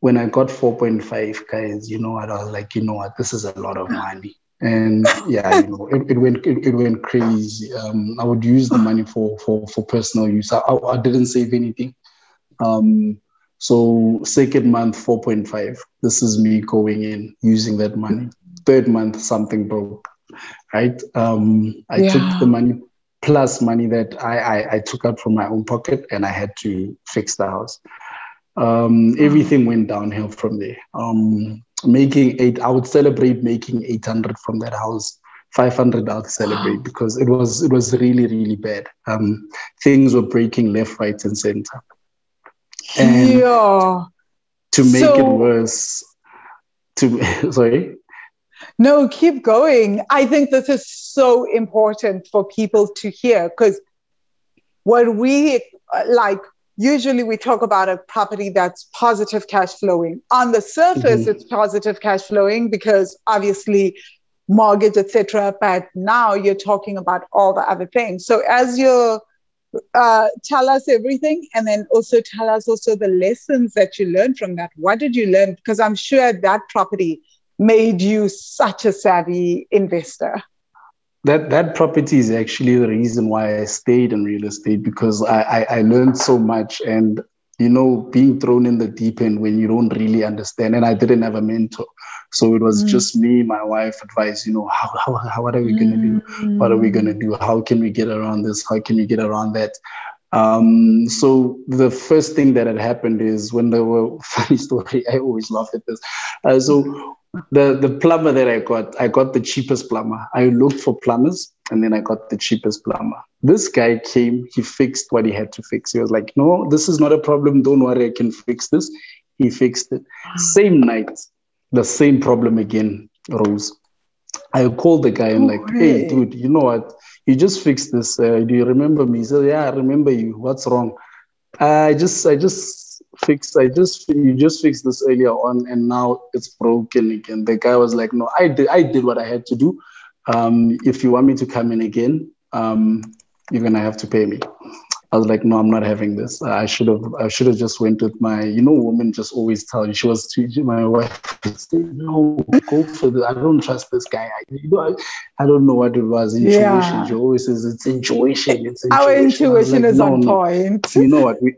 when I got 4.5 guys, you know what, I was like, you know what, this is a lot of money. And yeah, you know, it, it went it, it, went crazy. Um, I would use the money for for for personal use. I, I, I didn't save anything. Um, so second month 4.5. This is me going in using that money. Third month something broke right? Um, I yeah. took the money plus money that I, I, I, took out from my own pocket and I had to fix the house. Um, mm. everything went downhill from there. Um, making eight, I would celebrate making 800 from that house. 500 I'll celebrate because it was it was really really bad. Um, things were breaking left, right, and center. And yeah. To make so, it worse, to sorry. No, keep going. I think this is so important for people to hear because what we like, usually we talk about a property that's positive cash flowing. On the surface, mm-hmm. it's positive cash flowing because obviously mortgage, etc. But now you're talking about all the other things. So as you uh, tell us everything, and then also tell us also the lessons that you learned from that. What did you learn? Because I'm sure that property made you such a savvy investor? That that property is actually the reason why I stayed in real estate because I, I, I learned so much and you know being thrown in the deep end when you don't really understand and I didn't have a mentor. So it was mm. just me, my wife advice, you know, how, how, how what are we gonna do? What are we gonna do? How can we get around this? How can we get around that? Um, so the first thing that had happened is when there were funny story, I always laugh at this. Uh, so the the plumber that I got, I got the cheapest plumber. I looked for plumbers and then I got the cheapest plumber. This guy came, he fixed what he had to fix. He was like, No, this is not a problem. Don't worry, I can fix this. He fixed it. Same night, the same problem again rose. I called the guy and like, hey, dude, you know what? You just fixed this. Uh, do you remember me? He said, Yeah, I remember you. What's wrong? I just, I just fixed. I just you just fixed this earlier on, and now it's broken again. The guy was like, "No, I did. I did what I had to do. Um, if you want me to come in again, um, you're gonna have to pay me." I was like, no, I'm not having this. I should have, I should have just went with my, you know, women just always tell you. She was, teaching my wife say, no, go for this. I don't trust this guy. I, you know, I, I don't know what it was. Intuition. Yeah. She always says it's intuition. It's intuition. Our intuition like, is no, on point. You know what? We,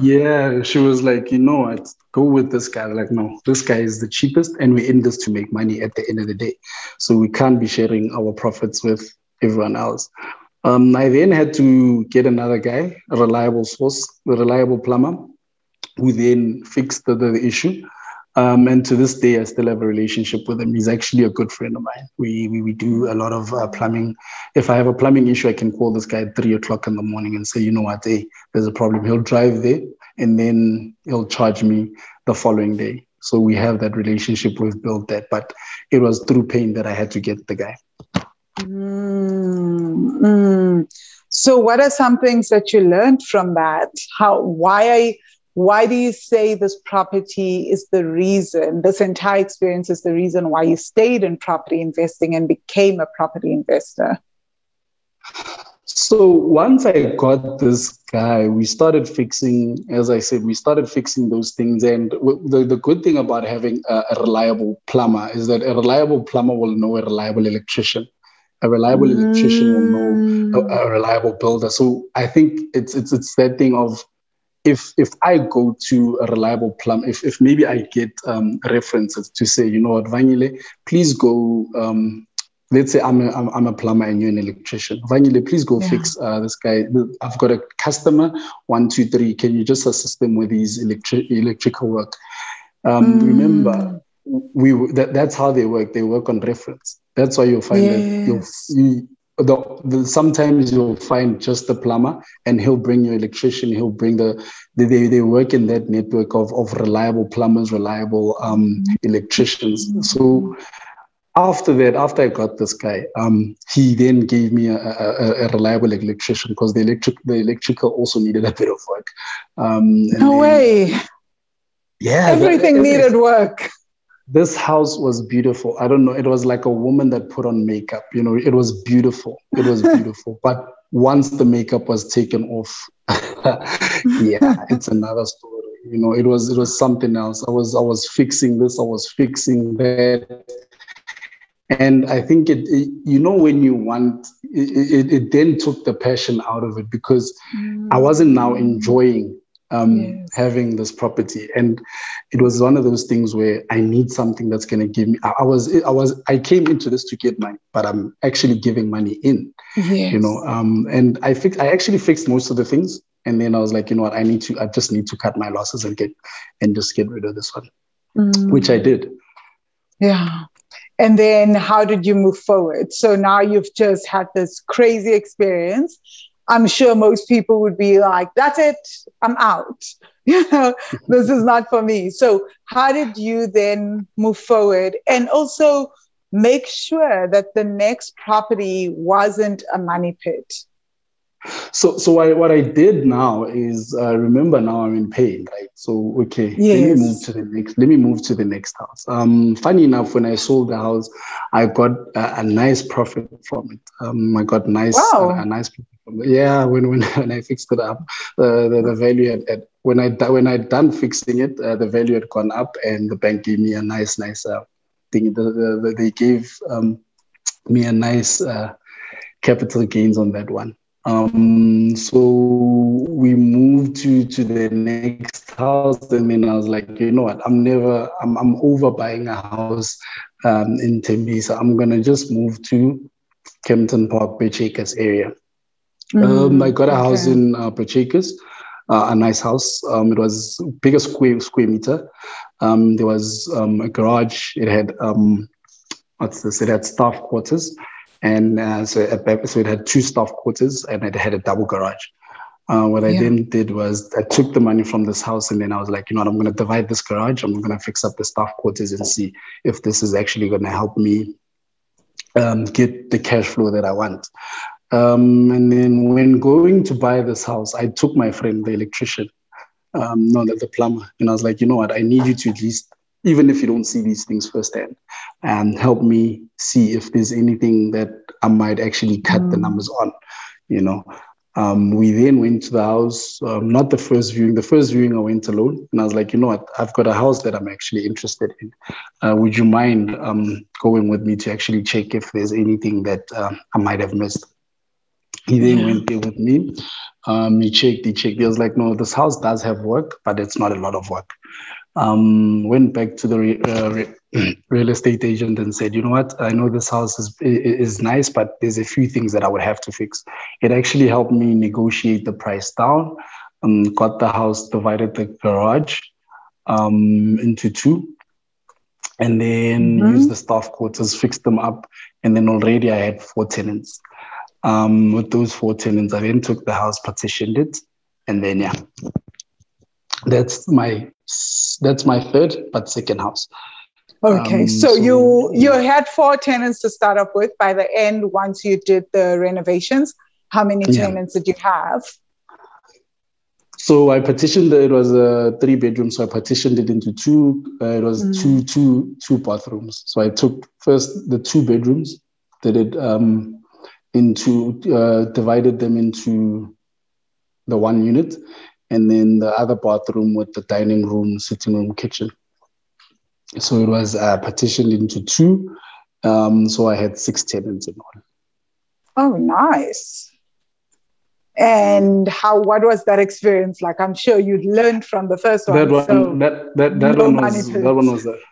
yeah, she was like, you know what? Go with this guy. Like, no, this guy is the cheapest, and we're in this to make money at the end of the day. So we can't be sharing our profits with everyone else. Um, I then had to get another guy, a reliable source, a reliable plumber, who then fixed the, the issue. Um, and to this day, I still have a relationship with him. He's actually a good friend of mine. We we, we do a lot of uh, plumbing. If I have a plumbing issue, I can call this guy at three o'clock in the morning and say, you know what, hey, there's a problem. He'll drive there and then he'll charge me the following day. So we have that relationship. We've built that, but it was through pain that I had to get the guy. Mm. So, what are some things that you learned from that? How? Why? I, why do you say this property is the reason? This entire experience is the reason why you stayed in property investing and became a property investor. So once I got this guy, we started fixing, as I said, we started fixing those things. And the, the good thing about having a, a reliable plumber is that a reliable plumber will know a reliable electrician a reliable mm. electrician will know a, a, mm. reliable builder. So I think it's it's it's that thing of if if I go to a reliable plumber, if if maybe I get um, references to say, you know what, Vangile, please go. Um, let's say I'm a, I'm, I'm a plumber and you're an electrician. Vangile, please go yeah. fix uh, this guy. I've got a customer, one, two, three. Can you just assist them with his electric electrical work? Um, mm. Remember, we that, that's how they work. They work on reference. That's why you'll find yes. that you'll, you, the, the, sometimes you'll find just the plumber and he'll bring your electrician, he'll bring the, they, they work in that network of, of reliable plumbers, reliable um, electricians. Mm-hmm. So after that, after I got this guy, um, he then gave me a, a, a reliable electrician because the electric the electrical also needed a bit of work. Um, no then, way. Yeah, everything that, needed work this house was beautiful. I don't know. It was like a woman that put on makeup. You know, it was beautiful. It was beautiful. but once the makeup was taken off, yeah, it's another story. You know, it was it was something else. I was I was fixing this. I was fixing that. And I think it, it you know, when you want, it, it, it, then took the passion out of it because mm. I wasn't now enjoying um, yes. having this property. And it was one of those things where I need something that's going to give me. I, I, was, I was, I came into this to get money, but I'm actually giving money in. Yes. You know, um, and I fixed. I actually fixed most of the things, and then I was like, you know what, I need to. I just need to cut my losses and get and just get rid of this one, mm. which I did. Yeah. And then how did you move forward? So now you've just had this crazy experience I'm sure most people would be like, that's it, I'm out. You know, this is not for me. So, how did you then move forward and also make sure that the next property wasn't a money pit? So, so I, what I did now is uh, remember now I'm in pain, right? So, okay, yes. let me move to the next. Let me move to the next house. Um, funny enough, when I sold the house, I got a, a nice profit from it. Um, I got nice, wow. a, a nice yeah when when, when i fixed it up uh, the, the value had, had, when i when i done fixing it uh, the value had gone up and the bank gave me a nice nice uh, thing. The, the, the, they gave um, me a nice uh, capital gains on that one. Um, so we moved to to the next house and then i was like you know what? I'm never i'm, I'm over buying a house um, in Tembi, so i'm gonna just move to Kempton Park, Birch Acres area. Mm, um, I got a okay. house in uh, Birch Acres, uh, a nice house. Um, it was bigger square square meter. Um, there was um, a garage. It had um, what's this? It had staff quarters, and uh, so, it, so it had two staff quarters, and it had a double garage. Uh, what I yeah. then did was I took the money from this house and then I was like, you know what, I'm going to divide this garage. I'm going to fix up the staff quarters and see if this is actually going to help me um, get the cash flow that I want. Um, and then when going to buy this house, I took my friend, the electrician, um, no, the, the plumber, and I was like, you know what, I need you to at least, even if you don't see these things firsthand, and help me see if there's anything that I might actually cut mm. the numbers on, you know. Um, we then went to the house, um, not the first viewing. The first viewing, I went alone, and I was like, you know what? I've got a house that I'm actually interested in. Uh, would you mind um, going with me to actually check if there's anything that uh, I might have missed? He then went there with me. Um, he checked, he checked. He was like, no, this house does have work, but it's not a lot of work. Um, went back to the re- uh, re- real estate agent and said, you know what, I know this house is, is nice, but there's a few things that I would have to fix. It actually helped me negotiate the price down, um, got the house, divided the garage um, into two, and then mm-hmm. used the staff quarters, fixed them up, and then already I had four tenants. Um, with those four tenants, I then took the house, partitioned it, and then yeah, that's my that's my third but second house. Okay, um, so, so, you you had four tenants to start off with. By the end, once you did the renovations, how many tenants yeah. did you have? So I partitioned it was a three bedroom, so I partitioned it into two. Uh, it was mm. two two two bathrooms. So I took first the two bedrooms, did it um, into uh, divided them into the one unit, and then the other bathroom with the dining room, sitting room, kitchen. So it was uh, partitioned into two. Um, so I had six tenants in all. Oh, nice. And how? What was that experience like? I'm sure you learned from the first one. That one, so that that that, one was that one was that one was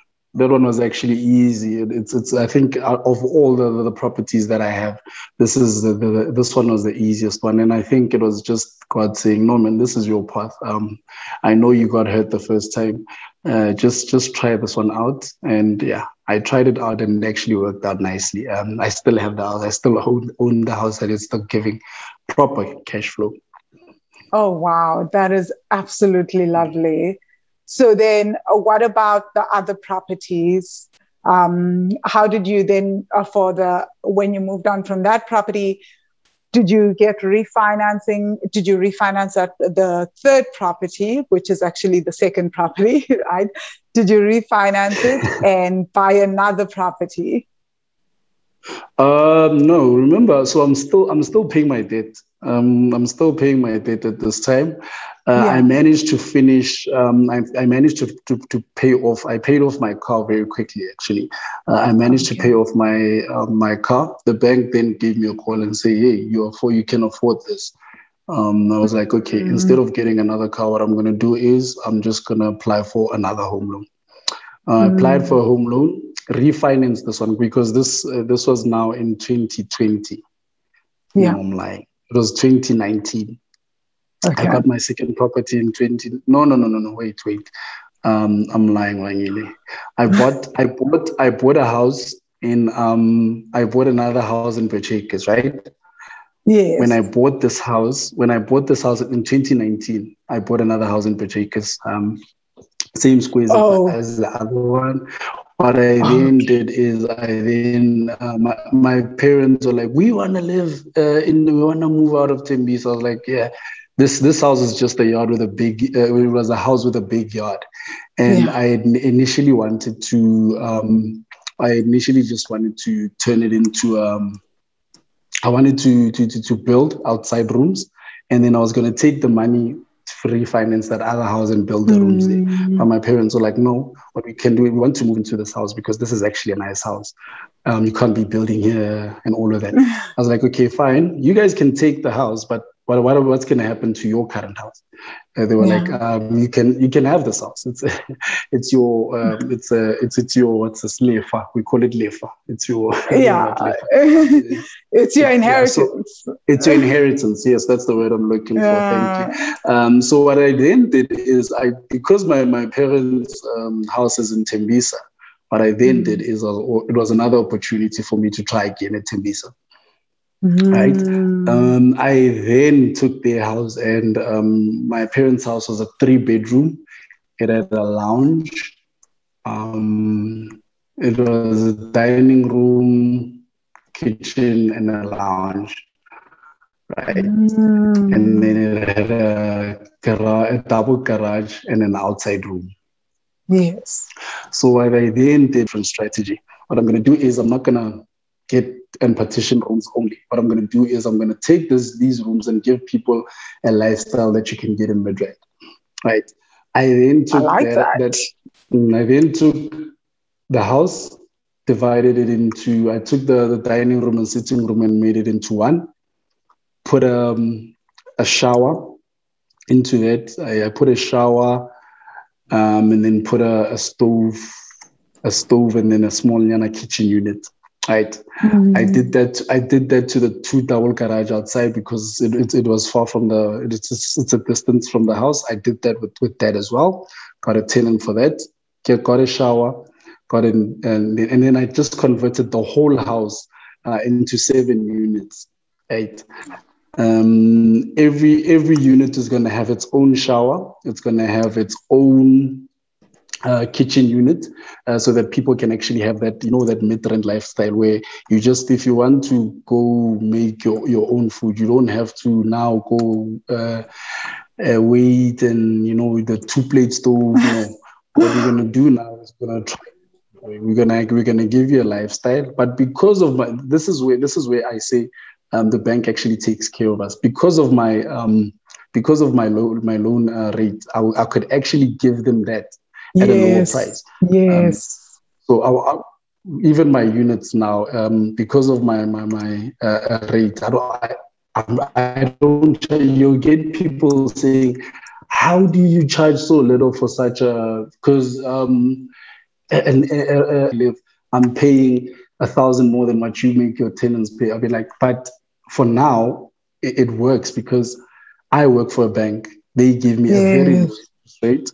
actually easy. It's it's I think of all the, the properties that I have, this is the, the, this one was the easiest one, and I think it was just God saying, "No, man, this is your path. Um, I know you got hurt the first time. Uh, just just try this one out." And yeah, I tried it out, and it actually worked out nicely. Um, I still have the house. I still own, own the house, and it's still giving proper cash flow. Oh wow, that is absolutely lovely. So then, uh, what about the other properties? Um, how did you then, uh, for the when you moved on from that property, did you get refinancing? Did you refinance at the third property, which is actually the second property, right? Did you refinance it and buy another property? Um, no, remember, so I'm still I'm still paying my debt. Um, I'm still paying my debt at this time. Uh, yeah. I managed to finish. Um, I, I, managed to, to, to pay off. I paid off my car very quickly. Actually, uh, I managed okay. to pay off my uh, my car. The bank then gave me a call and say, "Hey, you afford you can afford this." Um, I was like, "Okay." Mm-hmm. Instead of getting another car, what I'm going to do is I'm just going to apply for another home loan. I mm-hmm. applied for a home loan, refinanced this one because this uh, this was now in 2020. Yeah, no, I'm lying. It was 2019. Okay. I got my second property in 20. No, no, no, no, no. Wait, wait. Um, I'm lying, Vangile. I bought, I bought, I bought a house in. Um, I bought another house in Birch Acres, right? Yes. When I bought this house, when I bought this house in 2019, I bought another house in Birch Acres. Um, same squares oh. as the other one. What I oh, then did is I then uh, my, my parents were like, we want to live uh, in, we want to move out of Tembisa. So I was like, yeah this this house is just a yard with a big uh, it was a house with a big yard. And yeah. i initially wanted to um, i initially just wanted to turn it into um, i wanted to, to to to build outside rooms. And then i was going to take the money to refinance that other house and build the mm. rooms there. But my parents were like no what we can do we want to move into this house because this is actually a nice house. Um, you can't be building here and all of that. I was like okay fine. You guys can take the house but what, what what's going to happen to your current house? Uh, they were yeah. like, um, you can you can have this house. It's it's your um, it's a it's it's your what's this lefa? We call it lefa. It's your yeah. it's your inheritance. Yeah, so it's your inheritance. Yes, that's the word I'm looking yeah. for. Thank you. Um, so what I then did is I because my my parents' um, house is in Tembisa. What I then mm. did is it was another opportunity for me to try again at Tembisa. Mm. Right. Um, I then took their house, and um, my parents' house was a three bedroom. It had a lounge. Um, it was a dining room, kitchen, and a lounge. Right. Mm. And then it had a, garage, a double garage and an outside room. Yes. So what I then did from strategy, what I'm going to do is I'm not going to get and partition rooms only. What I'm going to do is I'm going to take this, these rooms and give people a lifestyle that you can get in Midrand. Right. I then took I like that, that. that mm, I then took the house, divided it into, I took the, the dining room and sitting room and made it into one, put um, a shower into it. I, I put a shower um, and then put a, a stove, a stove and then a small kitchen unit Right. Mm. I did that. I did that to the two double garage outside because it, it, it was far from the. It's, it's a distance from the house. I did that with, with that as well. Got a tenant for that. Get, got a shower. Got in, and and then I just converted the whole house uh, into seven units. Eight. Um, every every unit is going to have its own shower. It's going to have its own uh, kitchen unit uh, so that people can actually have that you know that Midrand lifestyle where you just if you want to go make your, your own food you don't have to now go uh, uh wait and you know the two plate stove you know, what we're gonna do now is we're gonna try we're gonna we're gonna give you a lifestyle. But because of my this is where this is where i say um, the bank actually takes care of us. Because of my um, because of my loan my loan uh, rate I, I could actually give them that at yes. a lower price. Yes. Um, so our, even my units now, um, because of my my my uh, uh rate, I don't I, I don't you get people saying, how do you charge so little for such a because um and, live I'm paying a thousand more than what you make your tenants pay. I'll be like, but for now it, it works because I work for a bank. They give me yes. a very rate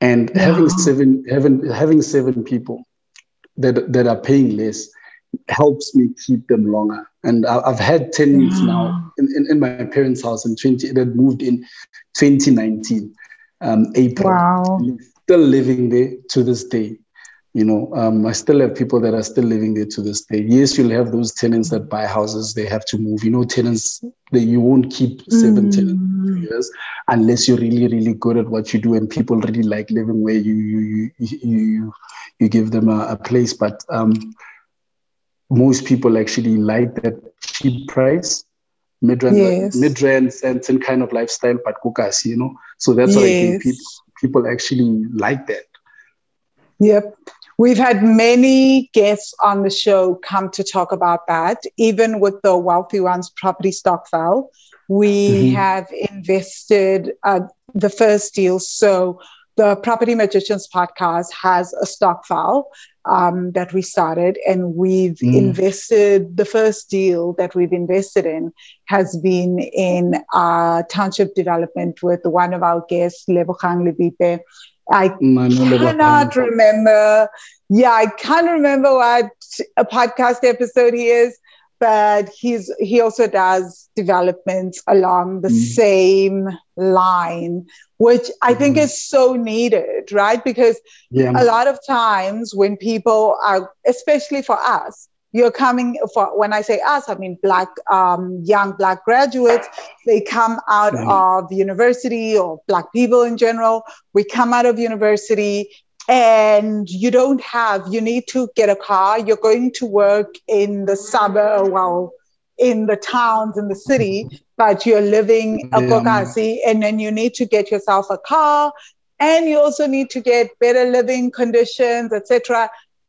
and yeah. having seven having having seven people that that are paying less helps me keep them longer. And I, have had tenants yeah. now in, in, in, my parents' house in 20 that moved in 2019, um, April. Wow. Still living there to this day. You know, um, I still have people that are still living there to this day. Yes, you'll have those tenants that buy houses, they have to move. You know, tenants that you won't keep seven mm. tenants years unless you're really, really good at what you do and people really like living where you you you you, you give them a, a place. But um, most people actually like that cheap price Midrand, yes. Midrand and kind of lifestyle, but kukas, you know. So that's yes. what I think people people actually like that. Yep. We've had many guests on the show come to talk about that. Even with the Wealthy Ones property stokvel, we mm-hmm. have invested uh, the first deal. So the Property Magicians podcast has a stokvel um, that we started, and we've mm. invested. The first deal that we've invested in has been in a township development with one of our guests, Lebogang Lebipe I cannot remember. Yeah, I can't remember what a podcast episode he is, but he's he also does developments along the mm. same line, which I mm. think is so needed, right? Because yeah. a lot of times when people are, especially for us, you're coming for when i say us i mean black um, young black graduates. They come out of university or black people in general. We come out of university and you don't have you need to get a car. You're going to work in the suburb well in the towns in the city but you're living a yeah. and then you need to get yourself a car and you also need to get better living conditions etc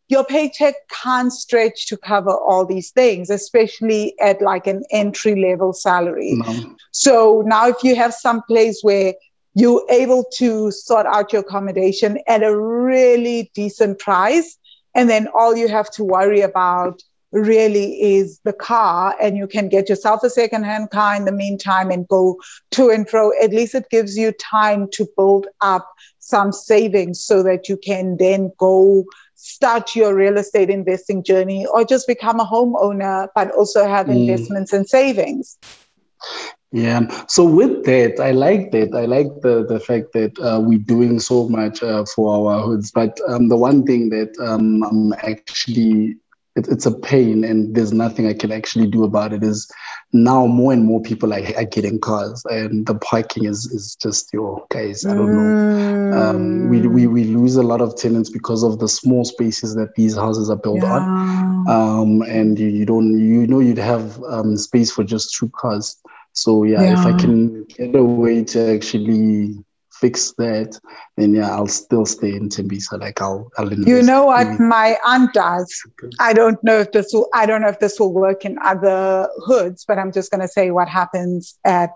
your paycheck can't stretch to cover all these things, especially at like an entry level salary. No. So now, if you have some place where you're able to sort out your accommodation at a really decent price, and then all you have to worry about really is the car, and you can get yourself a secondhand car in the meantime and go to and fro. At least it gives you time to build up some savings so that you can then go start your real estate investing journey or just become a homeowner, but also have mm. investments and savings. Yeah. So with that, I like that. I like the the fact that uh, we're doing so much uh, for our hoods. But um, the one thing that um, I'm actually it, it's a pain and there's nothing I can actually do about it is now more and more people are, are getting cars and the parking is, is just your guys, I don't know. Um, we, we, we lose a lot of tenants because of the small spaces that these houses are built yeah. on. Um, and you, you, don't, you know, you'd have um, space for just two cars. So yeah, yeah, if I can get a way to actually fix that, then yeah, I'll still stay in Tembisa. Like I'll, I'll You know what my aunt does? I don't know if this will, I don't know if this will work in other hoods, but I'm just going to say what happens at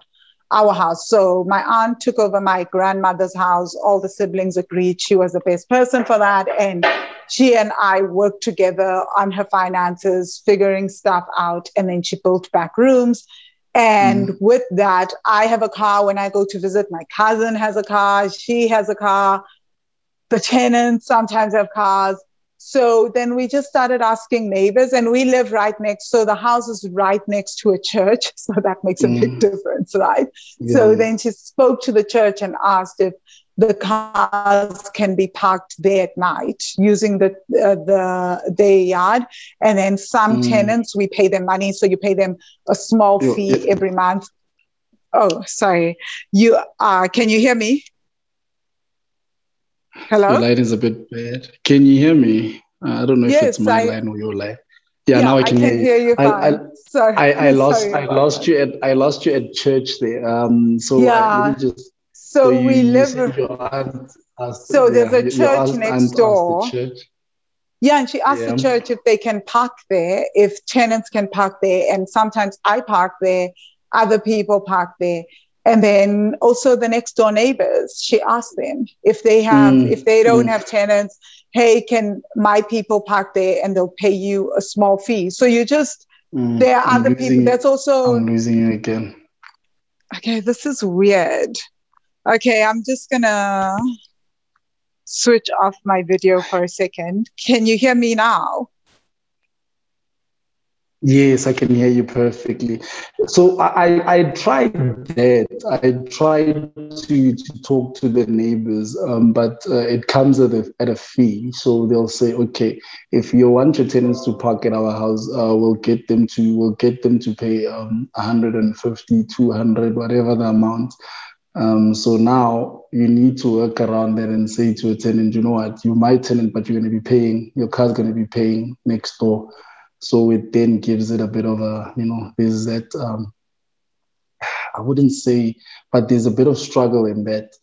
our house. So my aunt took over my grandmother's house. All the siblings agreed she was the best person for that. And she and I worked together on her finances, figuring stuff out. And then she built back rooms. And mm. with that, I have a car when I go to visit. My cousin has a car. She has a car. The tenants sometimes have cars. So then we just started asking neighbors, and we live right next. So the house is right next to a church. So that makes a mm. big difference, right? Yeah. So then she spoke to the church and asked if the cars can be parked there at night using the uh, the their yard. And then some mm. tenants we pay them money. So you pay them a small fee every month. Oh sorry. You uh can you hear me? Hello? The line is a bit bad. Can you hear me? Uh, i don't know if it's my I, line or your line. Yeah, yeah, now I can, I can hear, you. I, I, sorry, I, I lost I lost you at I lost you at church there. Um, so yeah. just so, so we live. In. So there's a church next door. Church. Yeah, and she asked yeah. the church if they can park there, if tenants can park there, and sometimes I park there, other people park there. And then also the next door neighbors, she asked them if they have, mm. if they don't mm. have tenants, hey, can my people park there and they'll pay you a small fee. So you just, mm. there are I'm other people. That's also. I'm losing you again. Okay, this is weird. Okay, I'm just gonna switch off my video for a second. Can you hear me now? Yes, I can hear you perfectly. So I, I tried that. I tried to, to talk to the neighbors, um, but uh, it comes at a, at a fee. So they'll say, okay, if you want your tenants to park at our house, uh, we'll get them to we'll get them to pay um, 150, 200, whatever the amount. Um, so now you need to work around that and say to a tenant, you know what, you might tenant, but you're going to be paying, your car's going to be paying next door. So it then gives it a bit of a, you know, there's that, um, I wouldn't say, but there's a bit of struggle in that.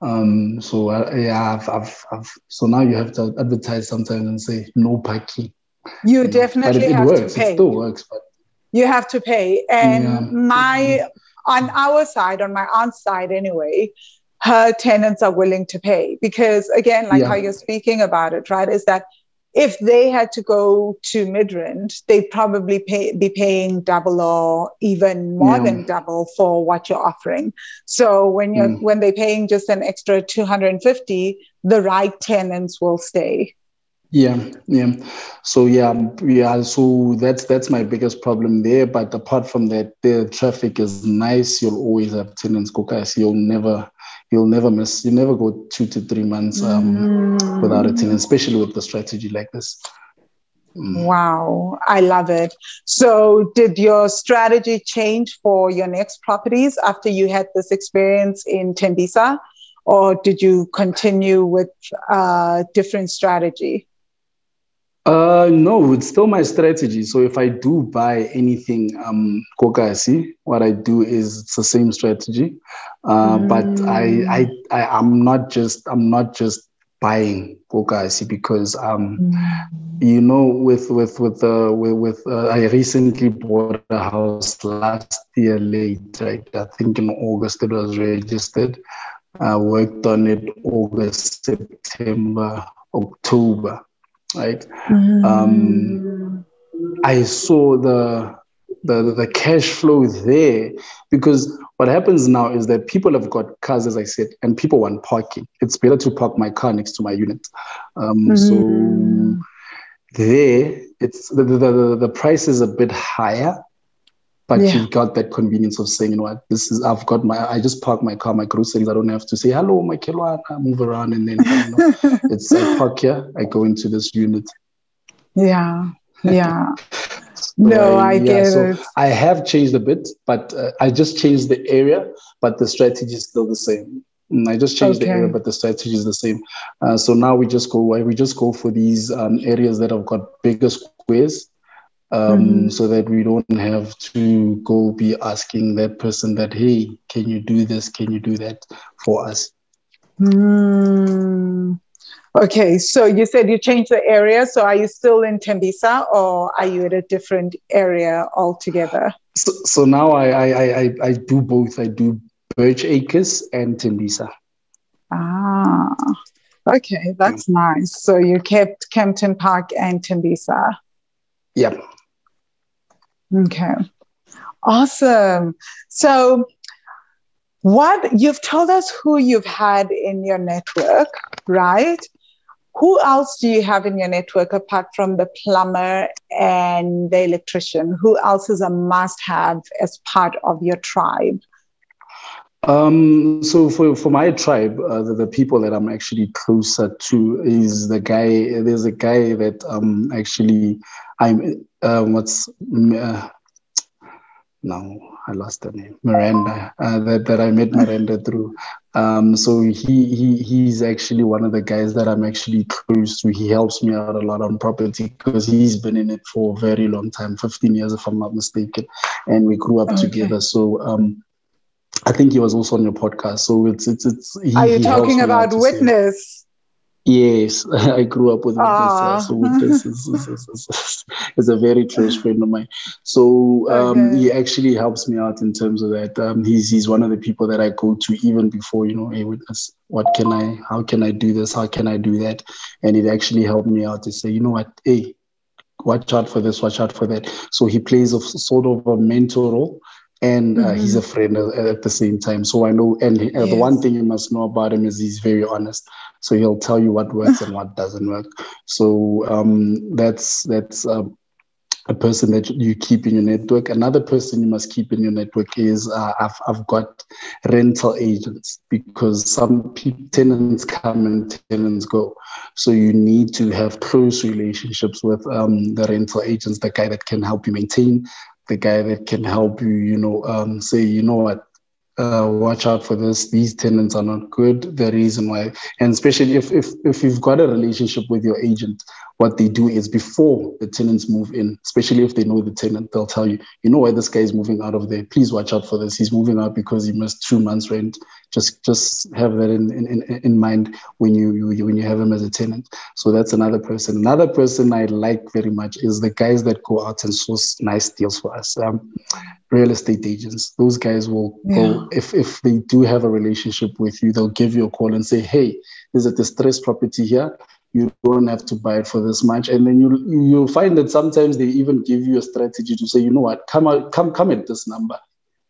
Um, so uh, yeah, I've, I've, I've, so now you have to advertise sometimes and say no parking. You, definitely know, it, it have works. to pay. It still works, but you have to pay. And yeah. my on our side, on my aunt's side anyway, her tenants are willing to pay because again, like yeah. how you're speaking about it, right? Is that if they had to go to Midrand, they'd probably pay, be paying double or even more yeah. than double for what you're offering. So when you're mm. when they're paying just an extra 250, the right tenants will stay. Yeah, yeah. So yeah, yeah. So that's that's my biggest problem there. But apart from that, the traffic is nice. You'll always have tenants cookies. You'll never you'll never miss. You never go two to three months um, mm. without a tenant, especially with the strategy like this. Mm. Wow, I love it. So, did your strategy change for your next properties after you had this experience in Tembisa, or did you continue with a uh, different strategy? Uh, no, it's still my strategy. So if I do buy anything, um, kokasi, what I do is it's the same strategy. Uh, mm. but I, I, I, I'm not just, I'm not just buying kokasi because, um, mm. you know, with, with, with, uh, with, with uh, I recently bought a house last year late, right? I think in August it was registered. I worked on it August, September, October right? Mm. Um, I saw the, the the cash flow there because what happens now is that people have got cars, as I said, and people want parking. It's better to park my car next to my unit. Um, mm. So there, it's the, the, the the price is a bit higher but yeah. you've got that convenience of saying, you know what, this is I've got my I just park my car, my groceries. I don't have to say hello, my I move around and then you know, it's I park here, I go into this unit. Yeah. Yeah. no, I, I yeah, get so it. I have changed a bit, but uh, I just changed the area, but the strategy is still the same. Mm, I just changed okay. the area, but the strategy is the same. Uh, so now we just go we just go for these um, areas that have got bigger squares, um, mm-hmm. so that we don't have to go be asking that person that hey, can you do this? Can you do that for us? Mm. Okay, so you said you changed the area. So are you still in Tembisa or are you at a different area altogether? So, so now I, I, I, I do both. I do Birch Acres and Tembisa. Ah, okay, that's nice. So you kept Kempton Park and Tembisa. Yep. Okay. Awesome. So what you've told us who you've had in your network, right? Who else do you have in your network apart from the plumber and the electrician? Who else is a must have as part of your tribe? Um, so for, for my tribe, uh, the, the, people that I'm actually closer to is the guy. There's a guy that um actually I'm uh, what's uh, no I lost the name Miranda uh, that that I met Miranda through. Um, so he he he's actually one of the guys that I'm actually close to. He helps me out a lot on property because he's been in it for a very long time, 15 years if I'm not mistaken, and we grew up okay. together. So um I think he was also on your podcast. So it's it's it's. He, Are you talking about Witness? Yes, I grew up with Witness. Uh, so Witness is, is, is, is, a very close friend of mine. So um, okay. he actually helps me out in terms of that. Um, he's he's one of the people that I go to even before you know, hey Witness, what can I? How can I do this? How can I do that? And it actually helped me out to say, you know what, hey, watch out for this, watch out for that. So he plays a sort of a mentor role and uh, mm-hmm. he's a friend at the same time. So I know, and uh, yes. the one thing you must know about him is he's very honest. So he'll tell you what works and what doesn't work. So um, that's that's uh, a person that you keep in your network. Another person you must keep in your network is uh, I've I've got rental agents because some tenants come and tenants go. So you need to have close relationships with um, the rental agents, the guy that can help you maintain the guy that can help you, you know, um, say, you know what, uh, watch out for this. These tenants are not good. The reason why, and especially if if if you've got a relationship with your agent, what they do is before the tenants move in, especially if they know the tenant, they'll tell you, you know why this guy is moving out of there. Please watch out for this. He's moving out because he missed two months rent. Just just have that in in, in mind when you, you when you have him as a tenant. So that's another person. Another person I like very much is the guys that go out and source nice deals for us. Um, real estate agents. Those guys will yeah. go if if they do have a relationship with you, they'll give you a call and say, "Hey, there's a distressed property here. You don't have to buy it for this much." And then you you'll find that sometimes they even give you a strategy to say, "You know what? Come out, come come at this number,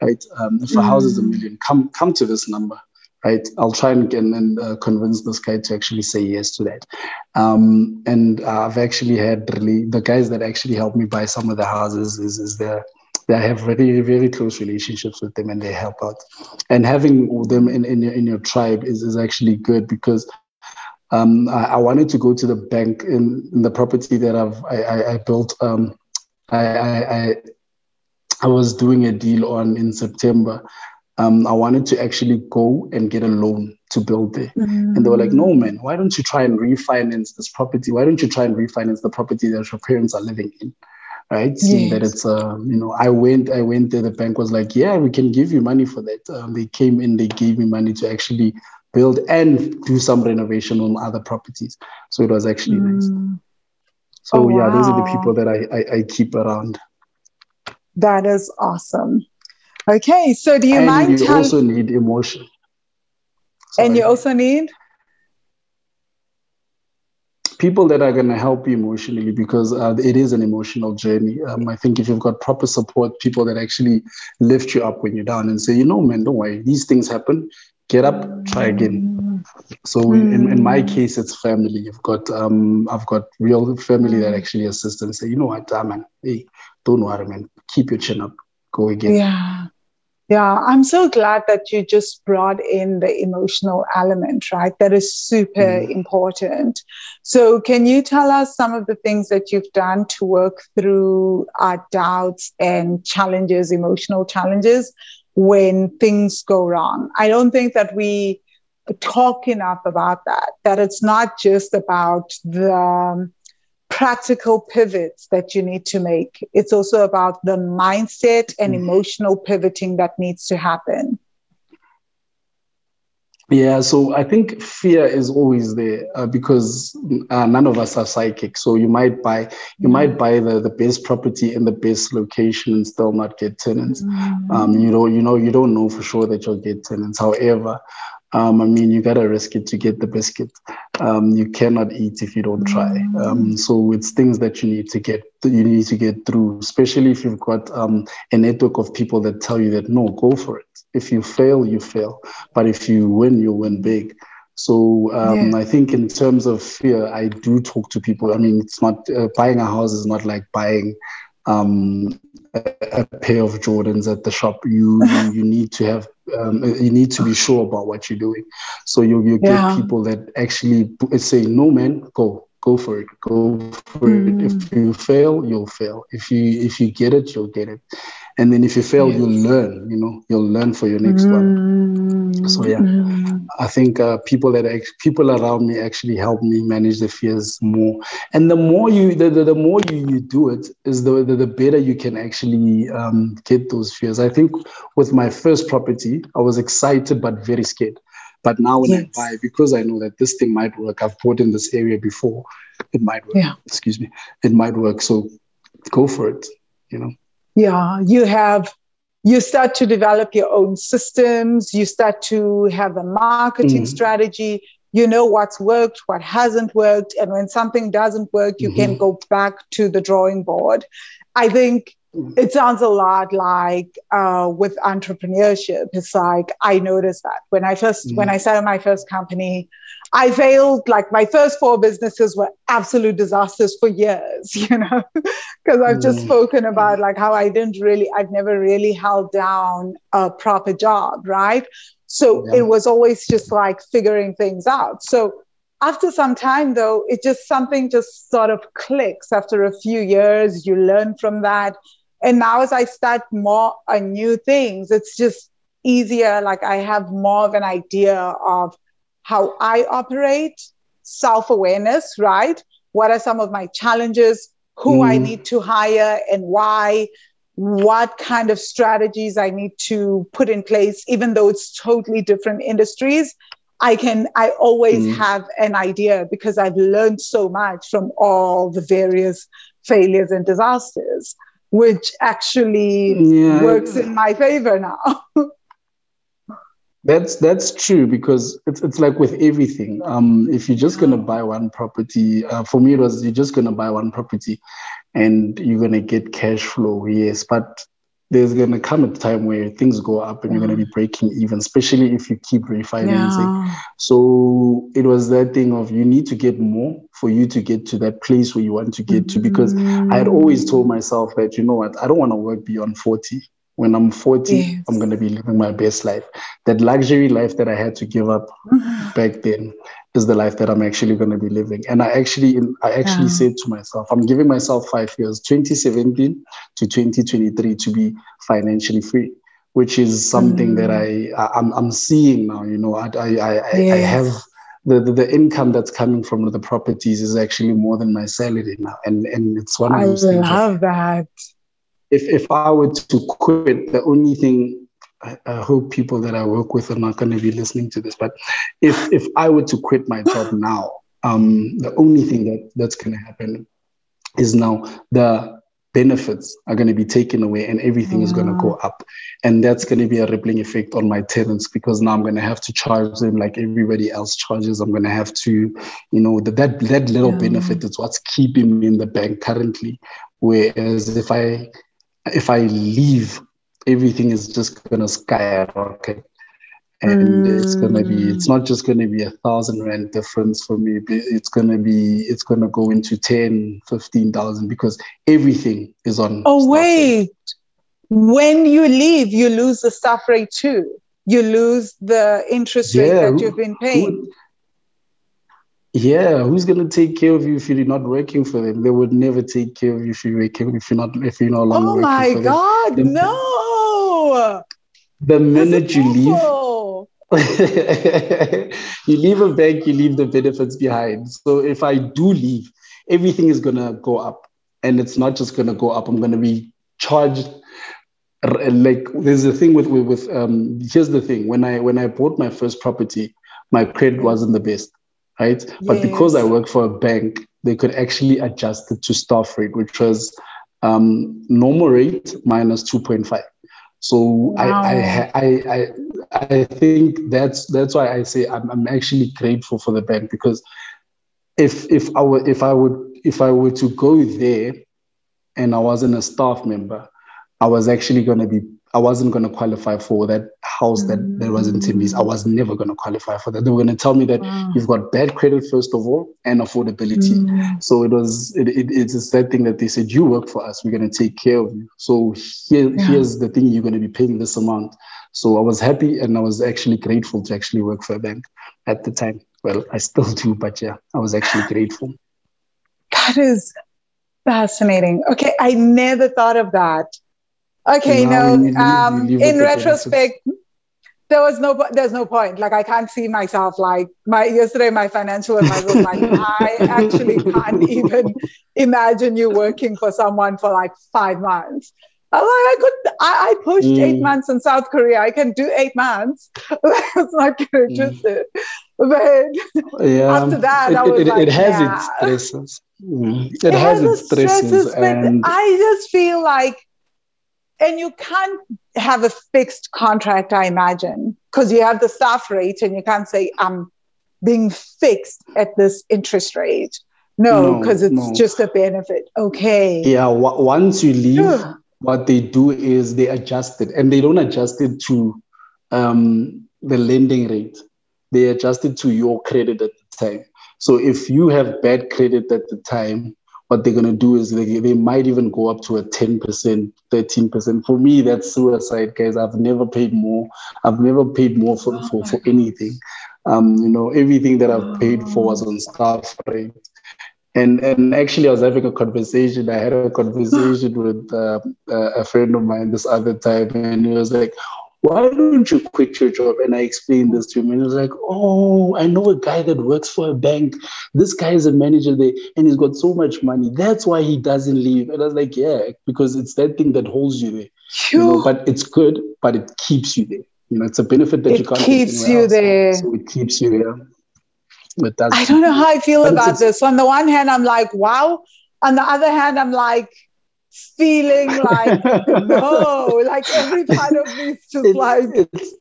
right? Um, if a mm. house is a million, come come to this number." Right, I'll try and, and uh, convince this guy to actually say yes to that. Um, and uh, I've actually had really the guys that actually helped me buy some of the houses is, is the I have very, very close relationships with them and they help out. And having them in, in, your, in your tribe is, is actually good because um, I, I, wanted to go to the bank in, in the property that I've I, I, I built. Um, I, I, I was doing a deal on in September. Um, I wanted to actually go and get a loan to build there. Mm-hmm. And they were like, no, man, why don't you try and refinance this property? Why don't you try and refinance the property that your parents are living in? Right? Seeing yes. that it's, uh, you know, I went, I went there. The bank was like, yeah, we can give you money for that. Um, they came in, they gave me money to actually build and do some renovation on other properties. So it was actually mm. nice. So oh, yeah, wow. those are the people that I, I, I keep around. That is awesome. Okay, so do you mind? and mind? You also need emotion. Sorry. And you also need people that are going to help you emotionally because uh, it is an emotional journey. Um, I think if you've got proper support, people that actually lift you up when you're down and say, you know, man, don't worry, these things happen. Get up, try again. So mm. in, in my hmm. case, it's family. You've got um, I've got real family that actually assist and say, you know what, ah, man, hey, don't worry, man, keep your chin up, go again. Yeah. Yeah, I'm so glad that you just brought in the emotional element, right? That is super mm. important. So, can you tell us some of the things that you've done to work through our doubts and challenges, emotional challenges, when things go wrong? I don't think that we talk enough about that, that it's not just about the practical pivots that you need to make. It's also about the mindset and mm. emotional pivoting that needs to happen. Yeah, so I think fear is always there uh, because uh, none of us are psychic. So you might buy you mm. might buy the, the best property in the best location and still not get tenants. Mm. Um, you know, you know, you don't know for sure that you'll get tenants. However, um, I mean, you gotta risk it to get the biscuit. Um, you cannot eat if you don't try. Um, so it's things that you need to get you need to get through, especially if you've got um, a network of people that tell you that no, go for it. If you fail, you fail, but if you win, you win big. So um, yeah. I think in terms of fear, I do talk to people. I mean, it's not uh, buying a house is not like buying um, a, a, pair of Jordans at the shop. You you need to have um, you need to be sure about what you're doing. So you you yeah. get people that actually say, "No, man, go go for it, go for mm. it. If you fail, you'll fail. If you if you get it, you'll get it." And then if you fail, yes. you'll learn. You know, you'll learn for your next mm. one. So yeah, mm. I think uh, people that people around me actually help me manage the fears more. And the more you, the, the, the more you, you do it, is the, the, the better you can actually um, get those fears. I think with my first property, I was excited but very scared. But now when yes. I buy, because I know that this thing might work, I've bought in this area before, it might work. Yeah. Excuse me, it might work. So go for it. You know yeah you have you start to develop your own systems you start to have a marketing mm. strategy you know what's worked what hasn't worked and when something doesn't work you mm-hmm. can go back to the drawing board i think mm. it sounds a lot like uh, with entrepreneurship it's like i noticed that when i 1st mm when i started my first company I failed. Like my first four businesses were absolute disasters for years, you know, because I've just mm. spoken about like how I didn't really, I've never really held down a proper job, right? So yeah. it was always just like figuring things out. So after some time though, it just something just sort of clicks after a few years. You learn from that. And now as I start more on new things, it's just easier. Like I have more of an idea of how I operate, self awareness, right? What are some of my challenges? Who mm. I need to hire and why? What kind of strategies I need to put in place, even though it's totally different industries. I can, I always mm. have an idea because I've learned so much from all the various failures and disasters, which actually yeah. works in my favor now. That's that's true because it's it's like with everything. Um, if you're just gonna buy one property, uh, for me it was you're just gonna buy one property, and you're gonna get cash flow. Yes, but there's gonna come a time where things go up and you're gonna be breaking even, especially if you keep refinancing. Yeah. So it was that thing of you need to get more for you to get to that place where you want to get to. Because I had always told myself that you know what, I don't want to work beyond 40 when I'm 40, yes. I'm going to be living my best life. That luxury life that I had to give up back then is the life that I'm actually going to be living. And I actually, I actually yeah. said to myself, I'm giving myself five years, 2017 to 2023, to be financially free, which is something mm. that I, I am I'm, I'm seeing now. You know, I I I, yes. I have. The, the, the, income that's coming from the properties is actually more than my salary now. And and it's one of those I things. I love that if if I were to quit, the only thing I, I hope people that I work with are not going to be listening to this, but if if I were to quit my job now, um, the only thing that that's going to happen is now the benefits are going to be taken away and everything is going to go up. And that's going to be a rippling effect on my tenants because now i'm going to have to charge them like everybody else charges. I'm going to have to you know that that, that little yeah. benefit is what's keeping me in the bank currently. Whereas if i if I leave, everything is just gonna skyrocket. And mm. it's gonna be it's not just gonna be a thousand rand difference for me, it's gonna be it's gonna go into 10, 15,000 because everything is on. Oh wait. when you leave, you lose the staff rate too. You lose the interest rate that you've been paying. who- yeah, who's gonna take care of you if you're not working for them? They would never take care of you if you're working if you're not if you're no longer Oh my them. God, The- no! The minute you leave, you leave a bank, you leave the benefits behind. So if I do leave, everything is gonna go up, and it's not just gonna go up. I'm gonna be charged. Like there's a thing with with, with um. Here's the thing: when I when I bought my first property, my credit wasn't the best, right? But because I work for a bank, they could actually adjust it to staff rate, which was um, normal rate minus two point five. So I, I, I, I, I think that's that's why I say I'm, I'm actually grateful for the bank because if if I were if I would if I were to go there and I wasn't a staff member, I was actually going to be I wasn't going to qualify for that house that, that was in Timbis. I was never going to qualify for that. They were going to tell me that Wow. you've got bad credit first of all and affordability. Mm. So it was it, it, it's a sad thing that they said you work for us, we're gonna take care of you. So here, Yeah. here's the thing, you're gonna be paying this amount. So I was happy and I was actually grateful to actually work for a bank at the time. Well, I still do, but yeah, I was actually grateful. That is fascinating. Okay, I never thought of that. Okay, Now no. when you leave, you Um, in retrospect, there was no there's no point. Like I can't see myself. Like my yesterday, my financial advisor was like, I actually can't even imagine you working for someone for like five months. I was like, I could. I, I pushed eight Mm. months in South Korea. I can do eight months. That's not gonna Mm. it. But Yeah, After that, it, I was it, it, like, it has nah. its stresses. Mm. It, has, its stresses, but and I just feel like, and you can't have a fixed contract, I imagine, because you have the staff rate and you can't say, I'm being fixed at this interest rate. No, No, because it's no. just a benefit. Okay. yeah, wa- once you leave, Ugh. what they do is they adjust it and they don't adjust it to um, the lending rate they adjust it to your credit at the time so if you have bad credit at the time what they're going to do is they, they might even go up to a 10% 13% for me that's suicide guys. I've never paid more. I've never paid more for, for, for anything. Um, you know everything that i've paid for was on staff rate and and actually, I was having a conversation. I had a conversation with uh, a friend of mine this other time, and he was like, "Why don't you quit your job?" And I explained this to him, and he was like, "Oh, I know a guy that works for a bank. This guy is a manager there, and he's got so much money. That's why he doesn't leave." And I was like, "Yeah, because it's that thing that holds you there. You know, but it's good, but it keeps you there. You know, it's a benefit that you It can't. get keeps you else. there. So it keeps you there. But that's I don't know how I feel But about this. On the one hand, I'm like, wow. On the other hand, I'm like, feeling like, no, like every part of me is just It- like, it's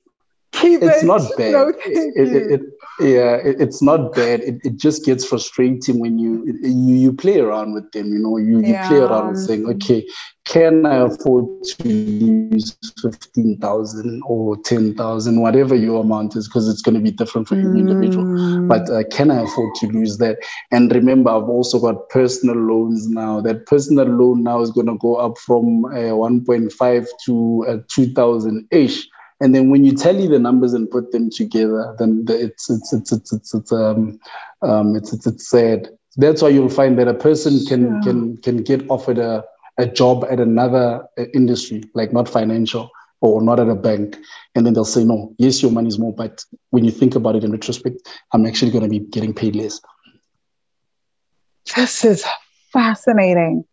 keep it's it. not bad. No, It, it, yeah, it, it's not bad. It, it just gets frustrating when you you you play around with them. You know, you, you play around with Yeah. saying, okay, can I afford to lose fifteen thousand or ten thousand, whatever your amount is, because it's going to be different for every individual. Mm. But uh, can I afford to lose that? And remember, I've also got personal loans now. That personal loan now is going to go up from uh, 1.5 to uh, 2,000 ish. And then when you tally the numbers and put them together, then the, it's it's it's it's it's it's um, um it's, it's it's sad. That's why you'll find that a person can Yeah. can can get offered a, a job at another uh, industry, like not financial or not at a bank, and then they'll say, no, yes, your money's more, but when you think about it in retrospect, I'm actually going to be getting paid less. This is fascinating.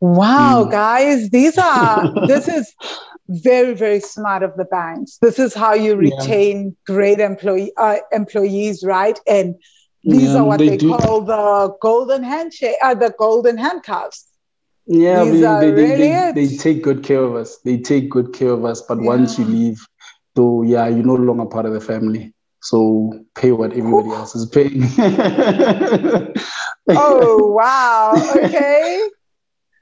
Wow, Mm. guys, these are, this is very, very smart of the banks. This is how you Yeah. retain great employee, uh, employees, right? And these Yeah, are what they they, call the golden handshake, uh, the golden handcuffs. Yeah, These we, are they, they, really they, it. they take good care of us. They take good care of us. But once you leave, though, yeah, you're no longer part of the family. So pay what everybody else is paying. Oh, wow. Okay.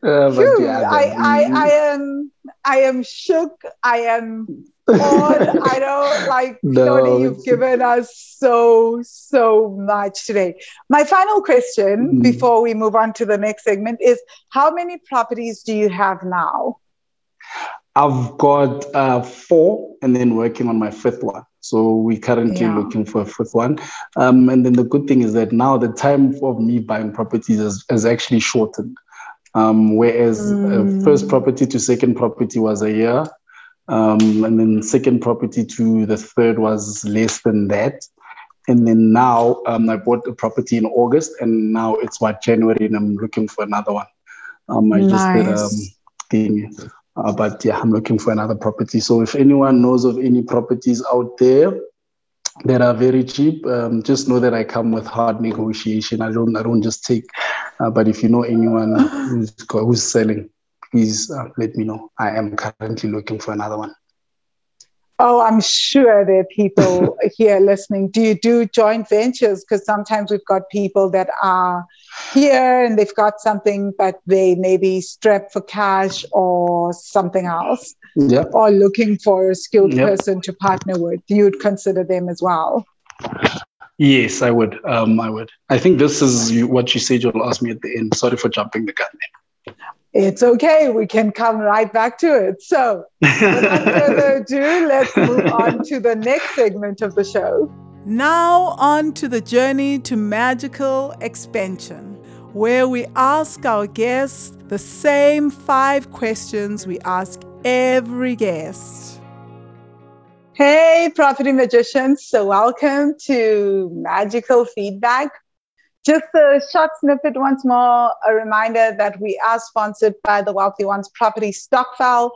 Uh, yeah, I, I, I am, I am shook. I am awed. I don't like, No, Tony, you've given us so, so much today. My final question Mm. before we move on to the next segment is how many properties do you have now? I've got uh, four and then working on my fifth one. So we're currently yeah. looking for a fifth one. Um, and then the good thing is that now the time of me buying properties is, is actually shortened. Um, whereas uh, mm. uh, first property to second property was a year. Um, and then second property to the third was less than that. And then now um, I bought a property in August and now it's what January and I'm looking for another one. Um, I nice. just did a um, thing uh, but yeah, I'm looking for another property. So if anyone knows of any properties out there that are very cheap, um, just know that I come with hard negotiation. I don't, I don't just take. Uh, but if you know anyone who's who's selling, please uh, let me know. I am currently looking for another one. Oh, I'm sure there are people here listening. Do you do joint ventures? Because sometimes we've got people that are here and they've got something, but they maybe strapped for cash or something else, yep. or looking for a skilled yep. person to partner with. You'd consider them as well. Yes, I would. Um, I would. I think this is what you said you'll ask me at the end. Sorry for jumping the gun. It's okay. We can come right back to it. So, without further ado, let's move on to the next segment of the show. Now, on to the journey to magical expansion, where we ask our guests the same five questions we ask every guest. Hey, property magicians. So, welcome to Magical Feedback just a short snippet once more, a reminder that we are sponsored by the Wealthy Ones Property Stokvel.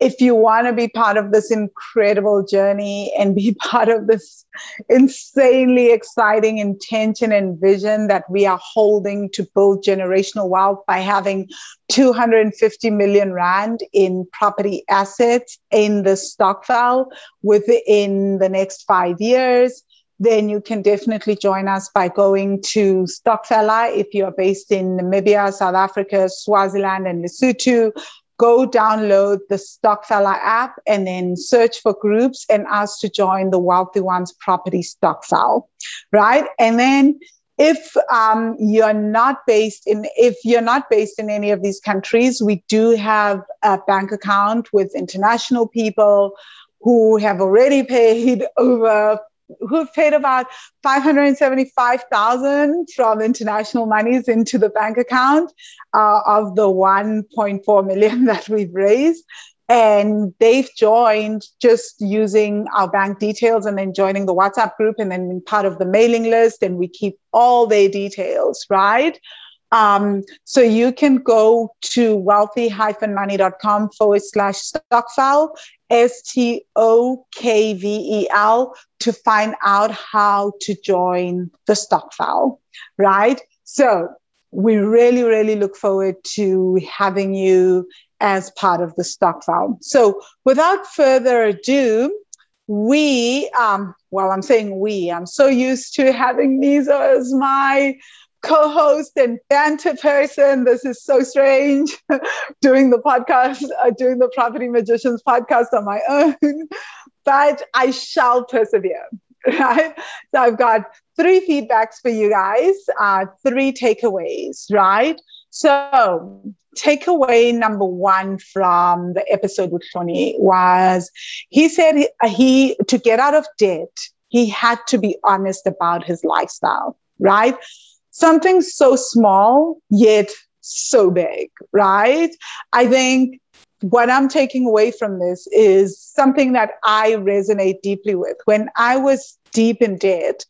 If you want to be part of this incredible journey and be part of this insanely exciting intention and vision that we are holding to build generational wealth by having 250 million Rand in property assets in the Stokvel within the next five years, then you can definitely join us by going to Stokfella if you are based in Namibia, South Africa, Swaziland, and Lesotho. Go download the Stokfella app and then search for groups and ask to join the Wealthy Ones Property Stokvel, right? And then if um, you're not based in if you're not based in any of these countries we do have a bank account with international people who have already paid over who've paid about 575,000 from international monies into the bank account uh, of the 1.4 million that we've raised. And they've joined just using our bank details and then joining the WhatsApp group and then being part of the mailing list. And we keep all their details, right? Um, so you can go to wealthy-money.com forward slash stokvel, S T O K V E L, to find out how to join the Stokvel, right? So we really, really look forward to having you as part of the Stokvel. So without further ado, we, um, well, I'm saying we, I'm so used to having Nizo as my co-host and banter person. This is so strange doing the podcast, uh, doing the Property Magicians podcast on my own, but I shall persevere. Right. So I've got three feedbacks for you guys, uh, three takeaways, right? So, takeaway number one from the episode with Tony was he said he, he to get out of debt, he had to be honest about his lifestyle, right? Something so small yet so big, right? I think what I'm taking away from this is something that I resonate deeply with. When I was deep in debt,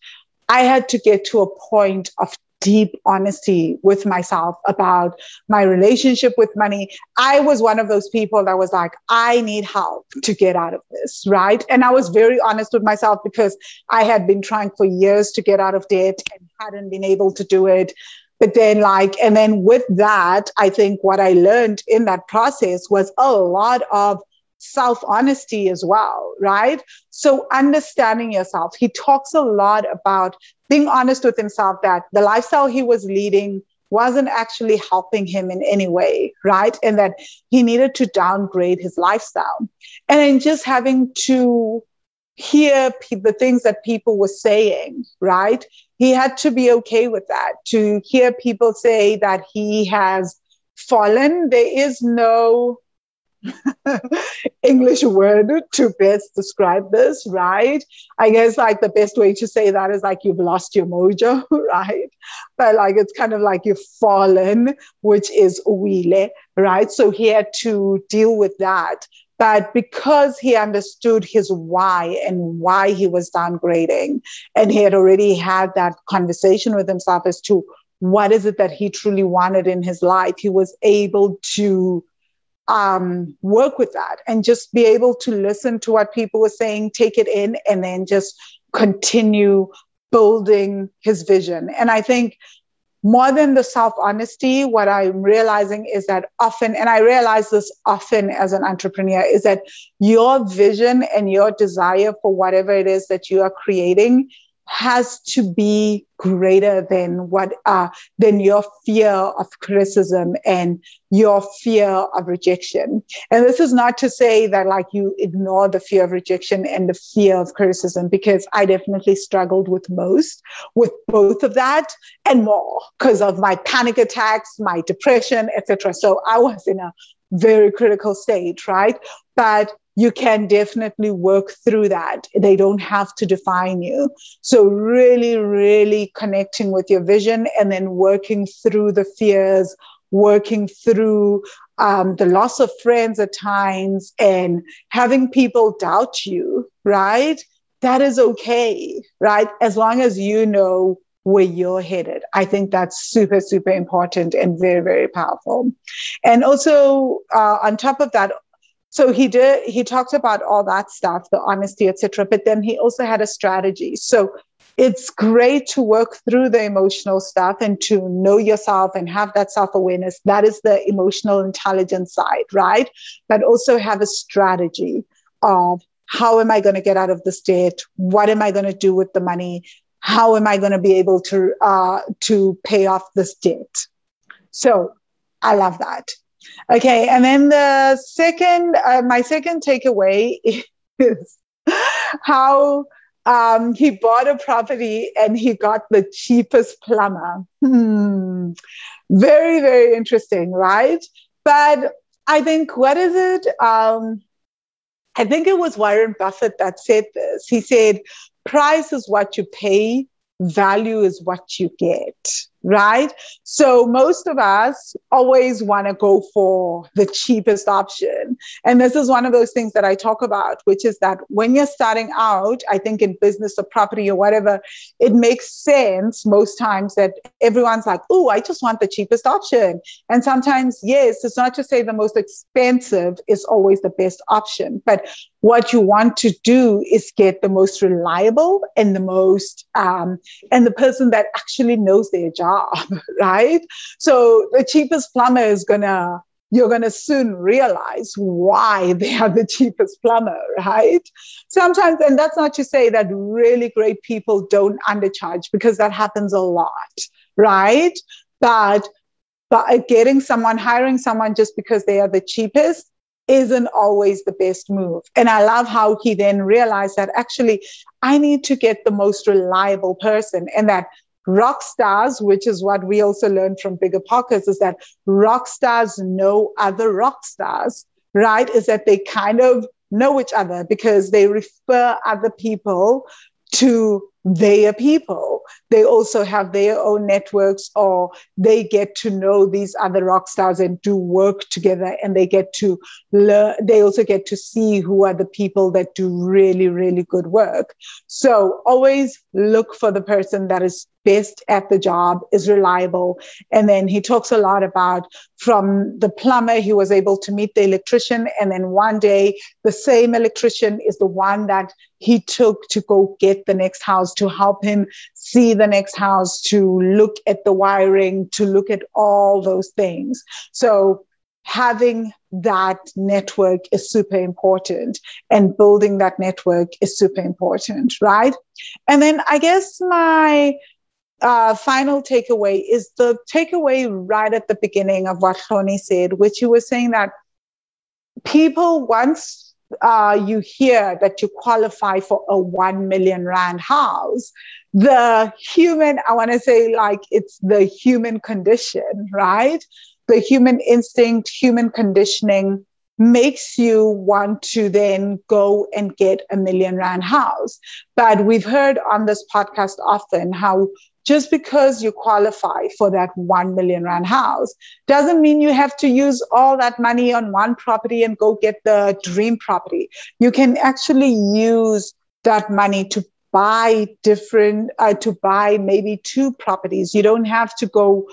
I had to get to a point of deep honesty with myself about my relationship with money. I was one of those people that was like, I need help to get out of this, right? And I was very honest with myself because I had been trying for years to get out of debt and hadn't been able to do it. But then, like, and then with that, I think what I learned in that process was a lot of self honesty as well, right? So, understanding yourself. He talks a lot about being honest with himself that the lifestyle he was leading wasn't actually helping him in any way, right? And that he needed to downgrade his lifestyle. And then just having to hear the things that people were saying, right? He had to be okay with that, to hear people say that he has fallen. There is no English word to best describe this, right? I guess like the best way to say that is like you've lost your mojo, right? But like it's kind of like you've fallen, which is uwile, right? So he had to deal with that. But because he understood his why and why he was downgrading, and he had already had that conversation with himself as to what is it that he truly wanted in his life, he was able to um, work with that and just be able to listen to what people were saying, take it in, and then just continue building his vision. And I think more than the self honesty, what I'm realizing is that often, and I realize this often as an entrepreneur, is that your vision and your desire for whatever it is that you are creating has to be greater than what uh, than your fear of criticism and your fear of rejection. And this is not to say that like you ignore the fear of rejection and the fear of criticism because i definitely struggled with most with both of that and more because of my panic attacks my depression etc so i was in a very critical state right? But you can definitely work through that. They don't have to define you. So, really, really connecting with your vision and then working through the fears, working through um, the loss of friends at times, and having people doubt you, right? That is okay, right? As long as you know where you're headed. I think that's super, super important and very, very powerful. And also, uh, on top of that, so he did he talked about all that stuff the honesty etc but then he also had a strategy. So it's great to work through the emotional stuff and to know yourself and have that self-awareness. That is the emotional intelligence side right? But also have a strategy of how am i going to get out of this debt? What am i going to do with the money? How am i going to be able to uh, to pay off this debt? So i love that Okay, and then the second, uh, my second takeaway is how um, he bought a property and he got the cheapest plumber. Hmm. Very, very interesting, right? But I think, what is it? Um, I think it was Warren Buffett that said this. He said, price is what you pay, value is what you get right? So most of us always want to go for the cheapest option. And this is one of those things that I talk about, which is that when you're starting out, I think in business or property or whatever, it makes sense most times that everyone's like, oh, I just want the cheapest option. And sometimes, yes, it's not to say the most expensive is always the best option, but what you want to do is get the most reliable and the most um, and the person that actually knows their job right so the cheapest plumber is gonna you're going to soon realize why they are the cheapest plumber, right? Sometimes, and that's not to say that really great people don't undercharge because that happens a lot, right? But, but getting someone, hiring someone just because they are the cheapest isn't always the best move. And I love how he then realized that actually I need to get the most reliable person and that rock stars, which is what we also learned from Bigger Pockets, is that rock stars know other rock stars, right? Is that they kind of know each other because they refer other people to their people. They also have their own networks or they get to know these other rock stars and do work together and they get to learn, they also get to see who are the people that do really, really good work. So always look for the person that is best at the job, is reliable. And then he talks a lot about from the plumber, he was able to meet the electrician. And then one day, the same electrician is the one that he took to go get the next house to help him see the next house, to look at the wiring, to look at all those things. So having that network is super important and building that network is super important, right? And then I guess my uh, final takeaway is the takeaway right at the beginning of what Tony said, which he was saying that people once uh, you hear that you qualify for a 1 million rand house, the human, I want to say, like it's the human condition, right? The human instinct, human conditioning makes you want to then go and get a million rand house. But we've heard on this podcast often how just because you qualify for that 1 million rand house doesn't mean you have to use all that money on one property and go get the dream property. You can actually use that money to buy different, uh, to buy maybe two properties. You don't have to go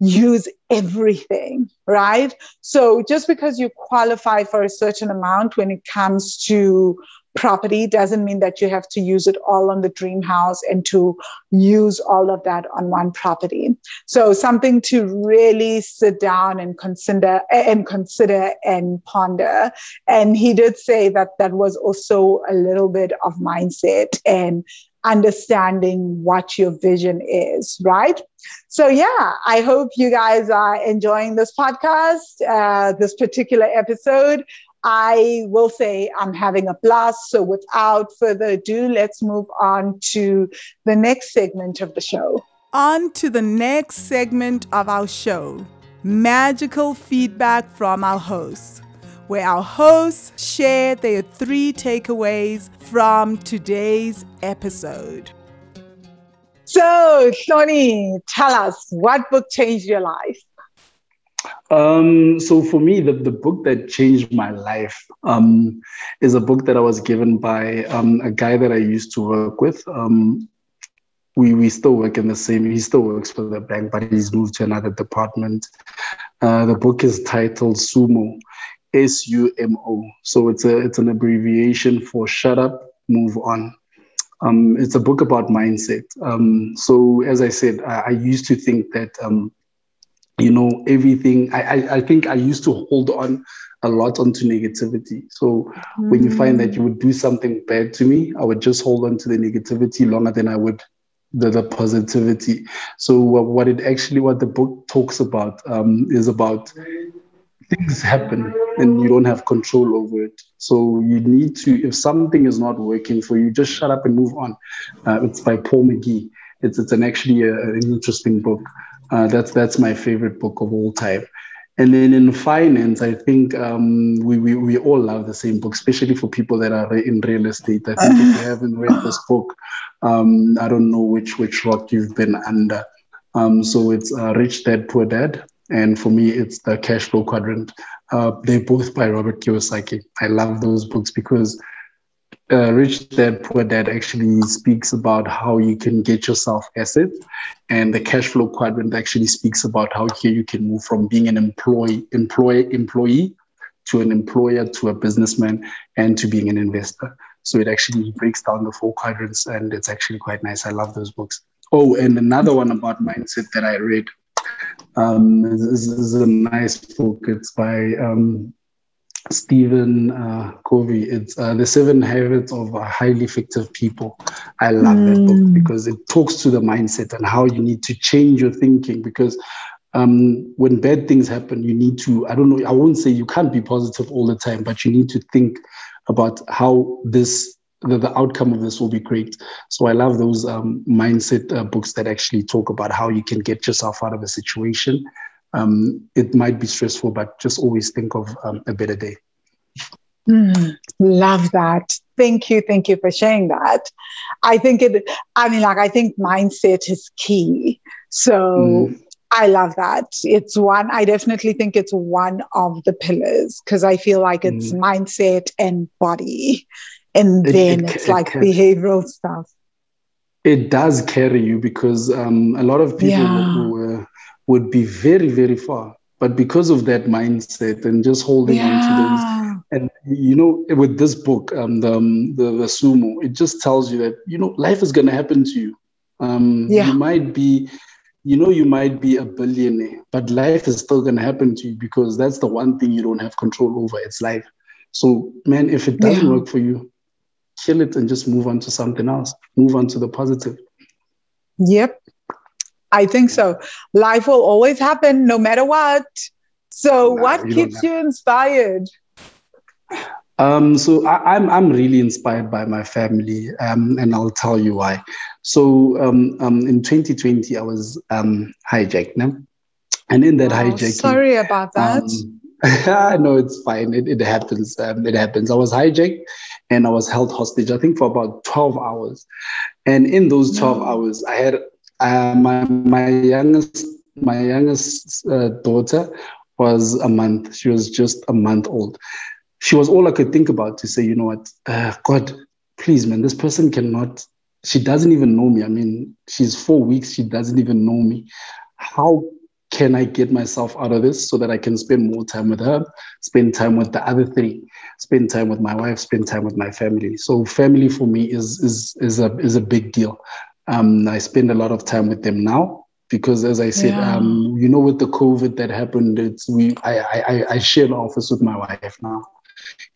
use everything, right? So just because you qualify for a certain amount when it comes to property doesn't mean that you have to use it all on the dream house and to use all of that on one property. So something to really sit down and consider and consider and ponder. And he did say that that was also a little bit of mindset and understanding what your vision is, right? So, yeah, I hope you guys are enjoying this podcast, uh, this particular episode. I will say I'm having a blast. So, without further ado, let's move on to the next segment of the show. On to the next segment of our show magical feedback from our hosts where our hosts share their three takeaways from today's episode. So, Hloni, tell us what book changed your life? Um, so for me, the, the book that changed my life um, is a book that I was given by um, a guy that I used to work with. Um, we, we still work in the same, he still works for the bank, but he's moved to another department. Uh, the book is titled Sumo. S-U-M-O. So it's a it's an abbreviation for shut up, move on. Um, it's a book about mindset. Um, so as I said, I, I used to think that um, you know everything. I, I, I think I used to hold on a lot onto negativity. So mm. when you find that you would do something bad to me, I would just hold on to the negativity longer than I would the, the positivity. So what it actually what the book talks about um, is about things happen and you don't have control over it. So you need to, if something is not working for you, just shut up and move on. Uh, it's by Paul McGee. It's it's an actually a, an interesting book. Uh, that's that's my favorite book of all time. And then in finance, I think um, we, we we all love the same book, especially for people that are in real estate. I think if you haven't read this book, um, I don't know which which rock you've been under. Um, so it's uh, Rich Dad Poor Dad and for me, it's the cash flow quadrant. Uh, they're both by Robert Kiyosaki. I love those books because uh, Rich Dad Poor Dad actually speaks about how you can get yourself assets, and the cash flow quadrant actually speaks about how here you can move from being an employee, employee, employee to an employer to a businessman and to being an investor. So it actually breaks down the four quadrants, and it's actually quite nice. I love those books. Oh, and another one about mindset that I read um, this is a nice book. It's by um, Stephen uh, Covey. It's uh, The Seven Habits of Highly Effective People. I love mm. that book mm. because it talks to the mindset and how you need to change your thinking. Because um, when bad things happen, you need to, I don't know, I won't say you can't be positive all the time, but you need to think about how this the, the outcome of this will be great. So I love those um, mindset uh, books that actually talk about how you can get yourself out of a situation. Um, it might be stressful, but just always think of um, a better day. Mm, love that. Thank you. Thank you for sharing that. I think it, I mean, like, I think mindset is key. So, mm. I love that. It's one, I definitely think it's one of the pillars because I feel like it's mm. mindset and body and then it, it, it's like behavioral stuff it does carry you because um, a lot of people yeah. would be very very far but because of that mindset and just holding yeah. on to those and you know with this book um, the, um, the, the sumo it just tells you that you know life is going to happen to you um, yeah. you might be you know you might be a billionaire but life is still going to happen to you because that's the one thing you don't have control over it's life so man if it doesn't yeah. work for you kill it and just move on to something else, move on to the positive. Yep. I think so. Life will always happen no matter what. So, nah, what keeps you inspired? Um, so I, am I'm, I'm really inspired by my family, um, and I'll tell you why. So um, um, in 2020, I was um, hijacked, no? and in that oh, hijacking, sorry about that. No, it's fine. It, it happens. Um, it happens. I was hijacked and I was held hostage, I think, for about 12 hours. And in those 12 mm. hours, I had uh, my, my youngest, my youngest uh, daughter was a month. She was just a month old. She was all I could think about to say, you know what, uh, God, please, man, this person cannot, she doesn't even know me. I mean, she's four weeks, she doesn't even know me. How can I get myself out of this so that I can spend more time with her, spend time with the other three, spend time with my wife, spend time with my family. So family for me is is is a is a big deal. Um, I spend a lot of time with them now because, as I said, yeah. um, you know, with the COVID that happened, it's we I I, I share an office with my wife now.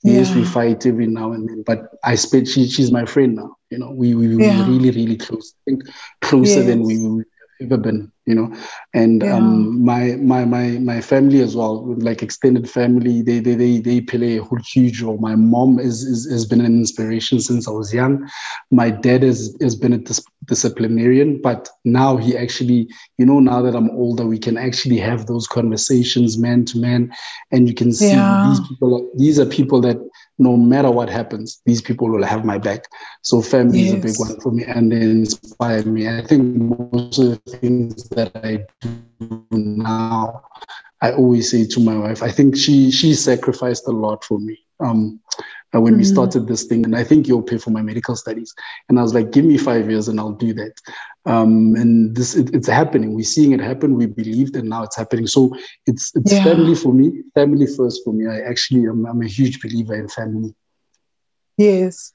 Yeah. Yes, we fight every now and then, but I spend she she's my friend now. You know, we we yeah. really really close. I think closer yes. than we, we ever been you know and yeah. um my my my my family as well like extended family they they they, they play a huge role my mom is, is has been an inspiration since i was young my dad has has been a dis- disciplinarian but now he actually you know now that i'm older we can actually have those conversations man to man and you can see yeah. these people these are people that no matter what happens, these people will have my back. So family yes. is a big one for me and they inspire me. I think most of the things that I do now, I always say to my wife, I think she she sacrificed a lot for me. Um, when mm-hmm. we started this thing, and I think you'll pay for my medical studies. And I was like, give me five years and I'll do that. Um, and this it, it's happening. We're seeing it happen. We believed, and now it's happening. So it's it's yeah. family for me, family first for me. I actually am I'm a huge believer in family. Yes.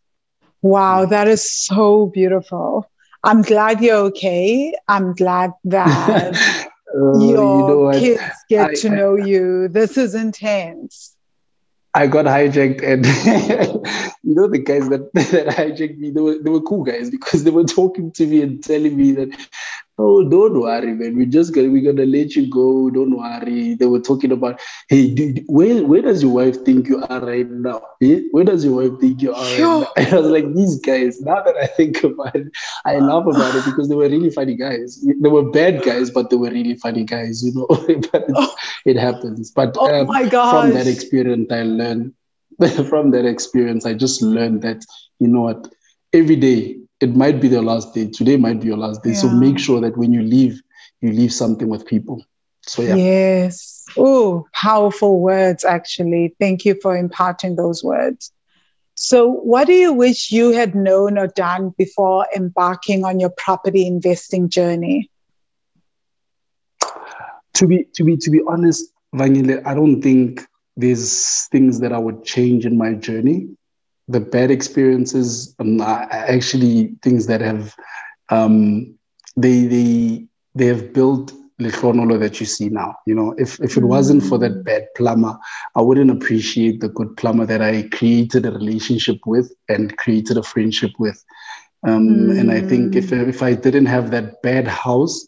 Wow, that is so beautiful. I'm glad you're okay. I'm glad that uh, your you know kids get I, to know I, you. This is intense. I got hijacked, and you know the guys that, that hijacked me, they were, they were cool guys because they were talking to me and telling me that Oh, don't worry, man. We're just gonna we're gonna let you go. Don't worry. They were talking about, hey, dude, where where does your wife think you are right now? Eh? Where does your wife think you are right now? I was like, these guys. Now that I think about it, I laugh about it because they were really funny guys. They were bad guys, but they were really funny guys. You know, but oh. it happens. But oh um, my from that experience, I learned. from that experience, I just learned that you know what, every day it might be their last day. Today might be your last day. Yeah. So make sure that when you leave, you leave something with people. So yeah. Yes. Oh, powerful words, actually. Thank you for imparting those words. So, what do you wish you had known or done before embarking on your property investing journey? To be to be to be honest, Vangile, I don't think there's things that I would change in my journey the bad experiences um, are actually things that have um, they they they have built Lehlohonolo that you see now. You know, if if it wasn't for that mm. bad plumber, I wouldn't appreciate the good plumber that I created a relationship with and created a friendship with. Um, mm. And I think if if I didn't have that bad house,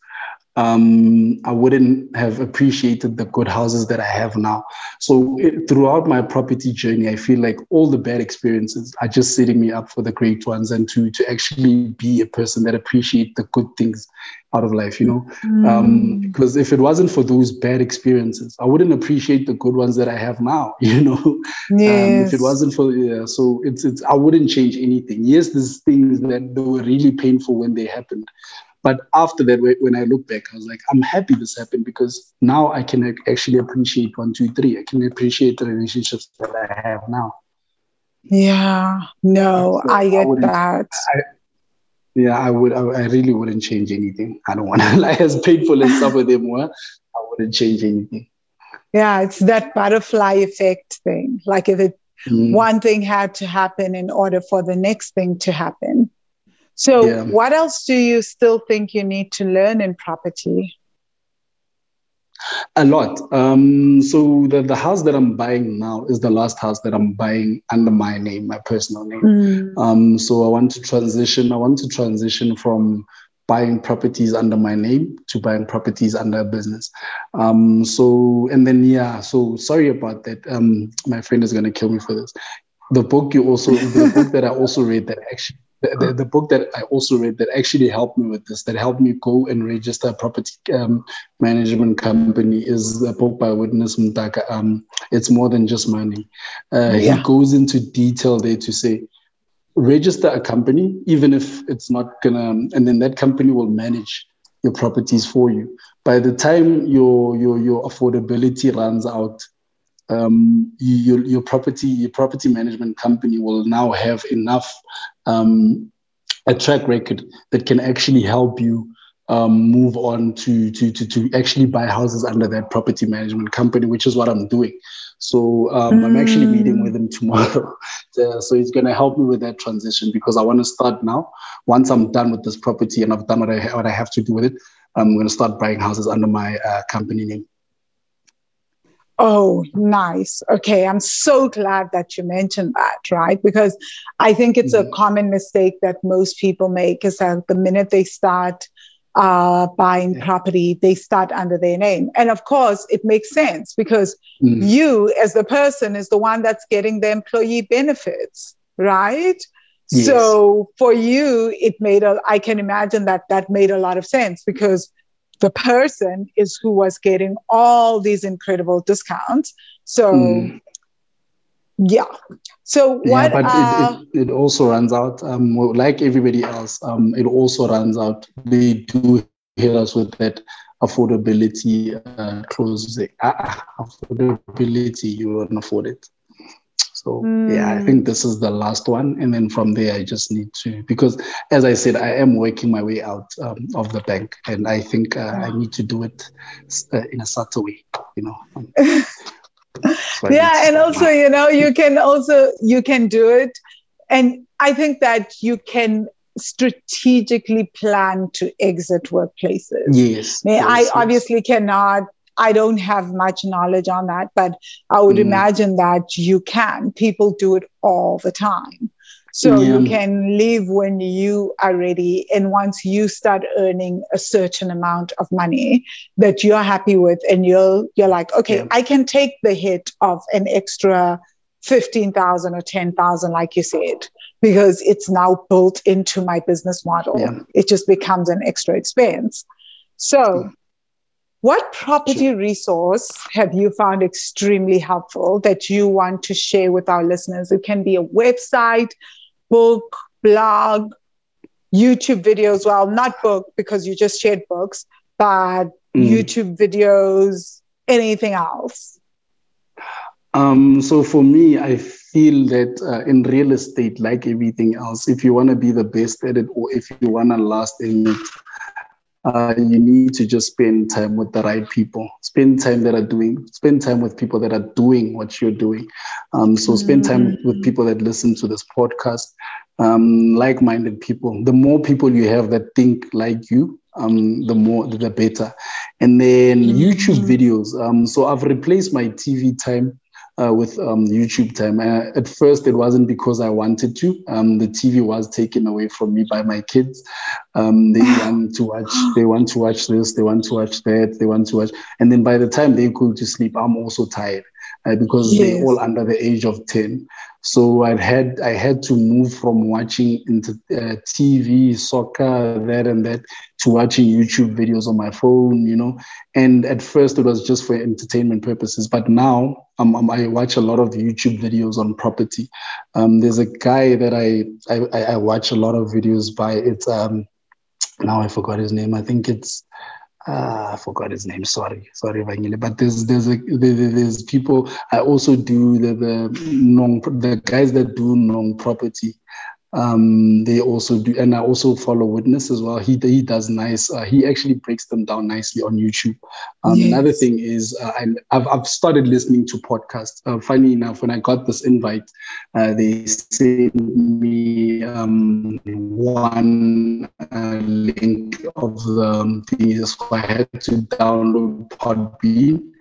um, I wouldn't have appreciated the good houses that I have now. So it, throughout my property journey, I feel like all the bad experiences are just setting me up for the great ones and to to actually be a person that appreciate the good things out of life. You know, mm. um, because if it wasn't for those bad experiences, I wouldn't appreciate the good ones that I have now. You know, yes. um, if it wasn't for yeah, so it's it's I wouldn't change anything. Yes, there's things that were really painful when they happened. But after that, when I look back, I was like, I'm happy this happened because now I can actually appreciate one, two, three. I can appreciate the relationships that I have now. Yeah, no, so I get I that. I, yeah, I would. I, I, really wouldn't change anything. I don't want to lie. As painful as some of them were, I wouldn't change anything. Yeah, it's that butterfly effect thing. Like if it mm. one thing had to happen in order for the next thing to happen, so, yeah. what else do you still think you need to learn in property? A lot. Um, so the, the house that I'm buying now is the last house that I'm buying under my name, my personal name. Mm. Um, so I want to transition. I want to transition from buying properties under my name to buying properties under a business. Um, so and then yeah. So sorry about that. Um, my friend is gonna kill me for this. The book you also the book that I also read that actually the, the, the, book that I also read that actually helped me with this, that helped me go and register a property um, management company, is a book by Witness Mdaka. Um, it's more than just money. Uh, yeah. He goes into detail there to say, register a company, even if it's not gonna, and then that company will manage your properties for you. By the time your your your affordability runs out, um, your, your property your property management company will now have enough um, a track record that can actually help you um, move on to, to to to actually buy houses under that property management company, which is what I'm doing. So um, mm. I'm actually meeting with him tomorrow. so he's going to help me with that transition because I want to start now. Once I'm done with this property and I've done what I what I have to do with it, I'm going to start buying houses under my uh, company name. Oh, nice. Okay. I'm so glad that you mentioned that, right? Because I think it's mm-hmm. a common mistake that most people make is that the minute they start uh, buying yeah. property, they start under their name. And of course, it makes sense because mm-hmm. you, as the person, is the one that's getting the employee benefits, right? Yes. So for you, it made a, I can imagine that that made a lot of sense because the person is who was getting all these incredible discounts. So, mm. yeah. So what? Yeah, but uh, it, it, it, also runs out. Um, like everybody else, um, it also runs out. They do hit us with that affordability uh, clause. Ah, affordability, you won't afford it. So mm. yeah, I think this is the last one, and then from there I just need to because as I said, I am working my way out um, of the bank, and I think uh, I need to do it uh, in a subtle way, you know. yeah, and also you know you can also you can do it, and I think that you can strategically plan to exit workplaces. Yes. I, yes, I yes. obviously cannot I don't have much knowledge on that, but I would mm. imagine that you can. People do it all the time. So yeah. you can leave when you are ready. And once you start earning a certain amount of money that you're happy with, and you're you're like, okay, yeah. I can take the hit of an extra 15,000 or 10,000, like you said, because it's now built into my business model. Yeah. It just becomes an extra expense. So what property resource have you found extremely helpful that you want to share with our listeners? It can be a website, book, blog, YouTube videos. Well, not book because you just shared books, but mm. YouTube videos, anything else? Um, so for me, I feel that uh, in real estate, like everything else, if you want to be the best at it or if you want to last in it, uh, you need to just spend time with the right people. Spend time that are doing. Spend time with people that are doing what you're doing. Um, so spend time mm-hmm. with people that listen to this podcast. Um, like-minded people. The more people you have that think like you, um, the more the better. And then mm-hmm. YouTube videos. Um, so I've replaced my TV time uh, with um, YouTube time. Uh, at first, it wasn't because I wanted to. Um, the TV was taken away from me by my kids. Um, they want to watch. They want to watch this. They want to watch that. They want to watch. And then by the time they go to sleep, I'm also tired uh, because yes. they're all under the age of ten. So I had I had to move from watching into uh, TV, soccer, that and that, to watching YouTube videos on my phone. You know, and at first it was just for entertainment purposes, but now um, um, I watch a lot of YouTube videos on property. Um, there's a guy that I, I I watch a lot of videos by. It's um now I forgot his name. I think it's uh, I forgot his name. Sorry, sorry, Vangile. But there's there's a there's people. I also do the the non the guys that do non property. Um, they also do, and I also follow Witness as well. He he does nice. Uh, he actually breaks them down nicely on YouTube. Um, yes. Another thing is, uh, I, have I've started listening to podcasts. Uh, funny enough, when I got this invite, uh, they sent me um, one uh, link of the thing, so I had to download Podbean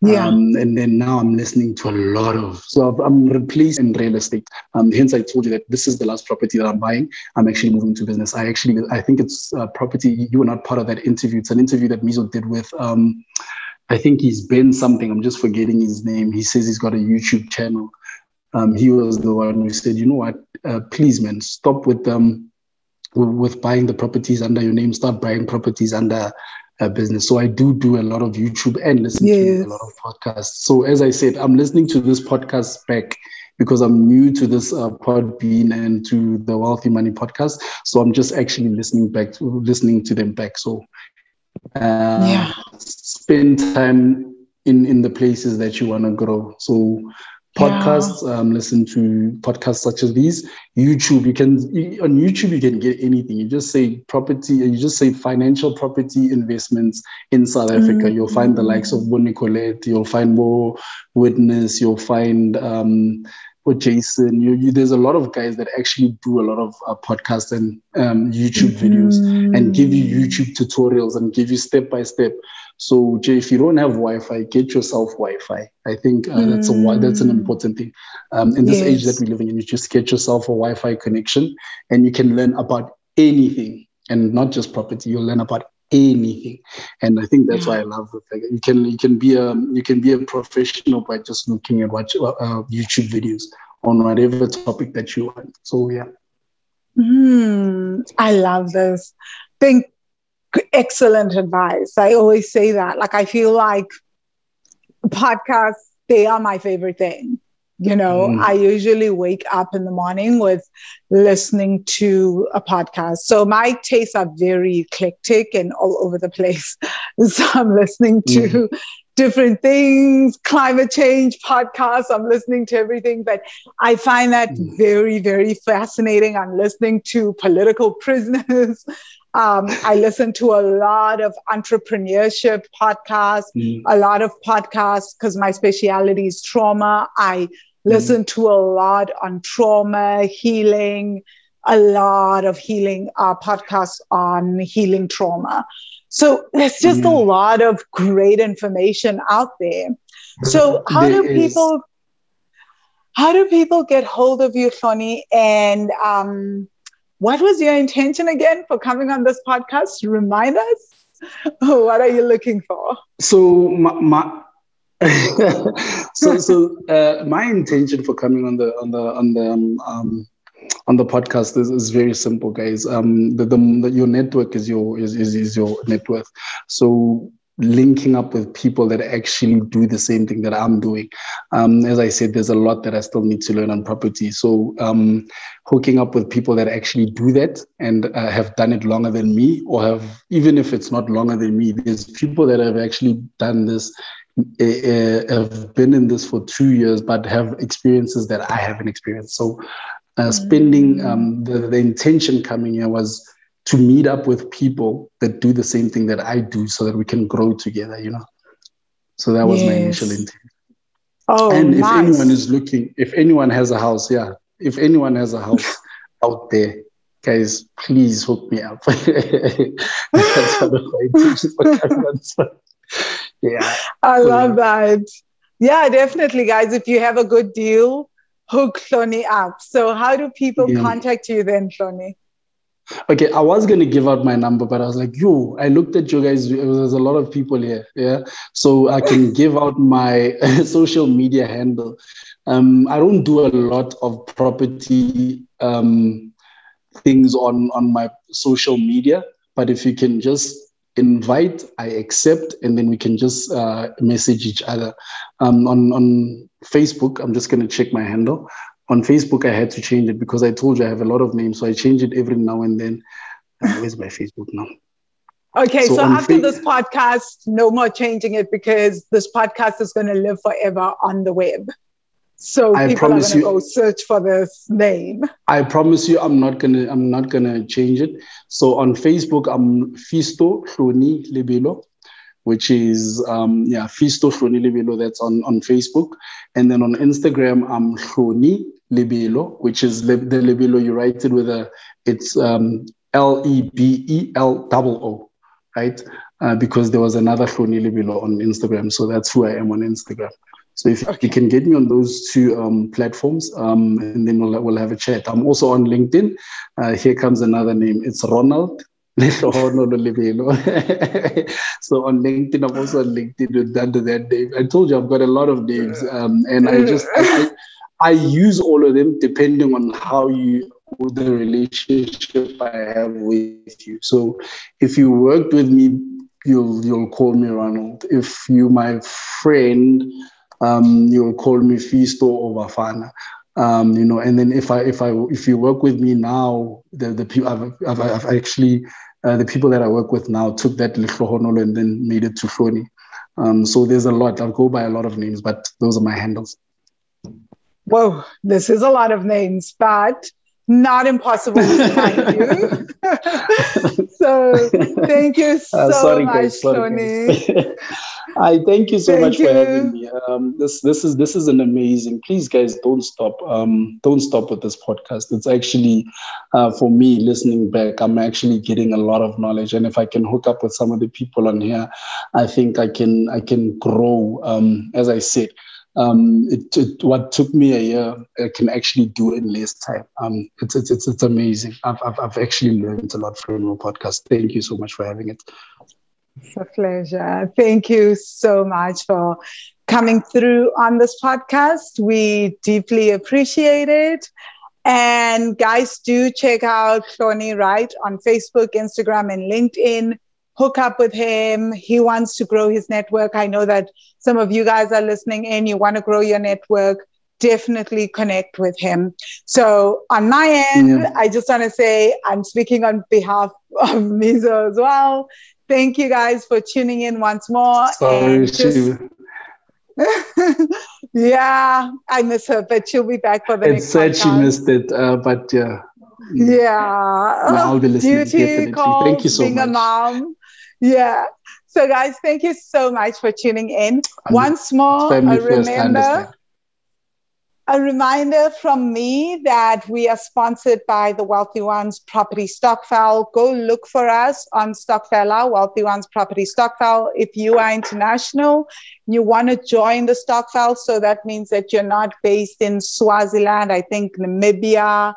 yeah. Um, and then now I'm listening to a lot of, so I'm replaced in real estate. Um, hence, I told you that this is the last property that I'm buying. I'm actually moving to business. I actually, I think it's a property. You were not part of that interview. It's an interview that Mizo did with, um, I think he's been something. I'm just forgetting his name. He says he's got a YouTube channel. um, he was the one who said, you know what, uh, please, man, stop with um, with buying the properties under your name. Start buying properties under a business. So I do do a lot of YouTube and listen yes. to a lot of podcasts. So as I said, I'm listening to this podcast back because I'm new to this uh, Podbean and to the Wealthy Money podcast. So I'm just actually listening back, to, listening to them back. So uh, yeah. spend time in in the places that you want to grow. So podcasts yeah. um, listen to podcasts such as these youtube you can on youtube you can get anything you just say property you just say financial property investments in south africa mm-hmm. you'll find the likes of bonnie colette you'll find more witness you'll find um, with Jason. You, you, there's a lot of guys that actually do a lot of uh, podcasts and um, YouTube videos and give you YouTube tutorials and give you step by step. So, Jay, if you don't have Wi-Fi, get yourself Wi-Fi. I think uh, mm. that's a that's an important thing. Um, in this yes. age that we're living in, you just get yourself a Wi-Fi connection, and you can learn about anything, and not just property. You'll learn about anything, and I think that's why I love it. Like, you can you can be a you can be a professional by just looking at watch uh, YouTube videos on whatever topic that you want. So yeah. Mm, I love this. Think excellent advice. I always say that. Like, I feel like podcasts, they are my favorite thing. You know, mm. I usually wake up in the morning with listening to a podcast. So my tastes are very eclectic and all over the place. so I'm listening to mm. different things, climate change podcasts. I'm listening to everything, but I find that mm. very, very fascinating. I'm listening to political prisoners. Um, I listen to a lot of entrepreneurship podcasts, mm. a lot of podcasts because my specialty is trauma. I mm. listen to a lot on trauma, healing, a lot of healing uh, podcasts on healing trauma. So there's just a lot of great information out there. So how there do people is. how do people get hold of you, Hloni? And um, what was your intention again for coming on this podcast? Remind us. what are you looking for? So my, my so so uh, my intention for coming on the on the on the um, um, on the podcast is, is very simple, guys. Um, the, the, the, your network is your is, is, is your net worth. So linking up with people that actually do the same thing that I'm doing. Um, as I said, there's a lot that I still need to learn on property. So um, hooking up with people that actually do that and uh, have done it longer than me, or have even if it's not longer than me, there's people that have actually done this. Uh, have been in this for two years, but have experiences that I haven't experienced. So, uh, spending um, the, the intention coming here was to meet up with people that do the same thing that I do so that we can grow together, you know. So that was yes. my initial intent. Oh, and if nice. anyone is looking, if anyone has a house, yeah, if anyone has a house out there, guys, please hook me up. That's one of my Yeah. I love that. Yeah, definitely, guys. If you have a good deal, hook Hloni up. So, how do people yeah. contact you then, Hloni? Okay, I was gonna give out my number, but I was like, yo, I looked at you guys. There's a lot of people here, yeah. So I can give out my social media handle. Um, I don't do a lot of property um, things on on my social media, but if you can just invite, I accept, and then we can just uh, message each other. Um, on on Facebook, I'm just gonna check my handle on Facebook, I had to change it because I told you I have a lot of names. So I change it every now and then. Uh, where's my Facebook now? Okay, so, so after fa- this podcast, no more changing it because this podcast is going to live forever on the web. So I people are going to go search for this name. I promise you, I'm not gonna, I'm not gonna change it. So on Facebook, I'm Fisto Hloni Lebelo which is um, yeah Fisto Hloni Lebelo. That's on on Facebook, and then on Instagram I'm Hloni Lebelo, which is le- the Lebelo you write it with a it's um, L E B E L double O, right? Uh, because there was another Hloni Lebelo on Instagram, so that's who I am on Instagram. So if you can get me on those two um, platforms, um, and then we'll, we'll have a chat. I'm also on LinkedIn. Uh, here comes another name. It's Ronald so on LinkedIn, I'm also on LinkedIn under that name. I told you I've got a lot of names, um, and I just I, I use all of them depending on how you the relationship I have with you. So if you worked with me, you'll you'll call me Ronald. If you my friend, um, you'll call me Fisto or Bafana. Um, you know, and then if I if I if you work with me now, the the people I've, I've, I've actually uh, the people that I work with now took that Lehlohonolo and then made it to Floni. Um, so there's a lot. I'll go by a lot of names, but those are my handles. Whoa, this is a lot of names, but not impossible to find you. so thank you uh, so uh, sorry, much, guys, Hloni. I thank you so thank much you. for having me. Um, this this is this is an amazing. Please, guys, don't stop. Um, don't stop with this podcast. It's actually uh, for me listening back. I'm actually getting a lot of knowledge, and if I can hook up with some of the people on here, I think I can I can grow. Um, as I said, um, it, it, what took me a year I can actually do in less time. Um, it's, it's, it's, it's amazing. I've, I've, I've actually learned a lot from your podcast. Thank you so much for having it. It's a pleasure. Thank you so much for coming through on this podcast. We deeply appreciate it. And guys, do check out Hloni Wright on Facebook, Instagram, and LinkedIn hook up with him. He wants to grow his network. I know that some of you guys are listening in, you want to grow your network. Definitely connect with him. So, on my end, yeah. I just want to say I'm speaking on behalf of Mizo as well. Thank you guys for tuning in once more. Sorry, just, yeah, I miss her, but she'll be back for the next. It said podcast. she missed it, uh, but yeah. Yeah. I'll be listening. Duty Thank you so being much. a mom yeah. So, guys, thank you so much for tuning in. Once more, a remember. A reminder from me that we are sponsored by the Wealthy Ones Property Stokvel. Go look for us on Stokvela, Wealthy Ones Property Stokvel. If you are international, you want to join the Stokvel. So that means that you're not based in Swaziland, I think Namibia,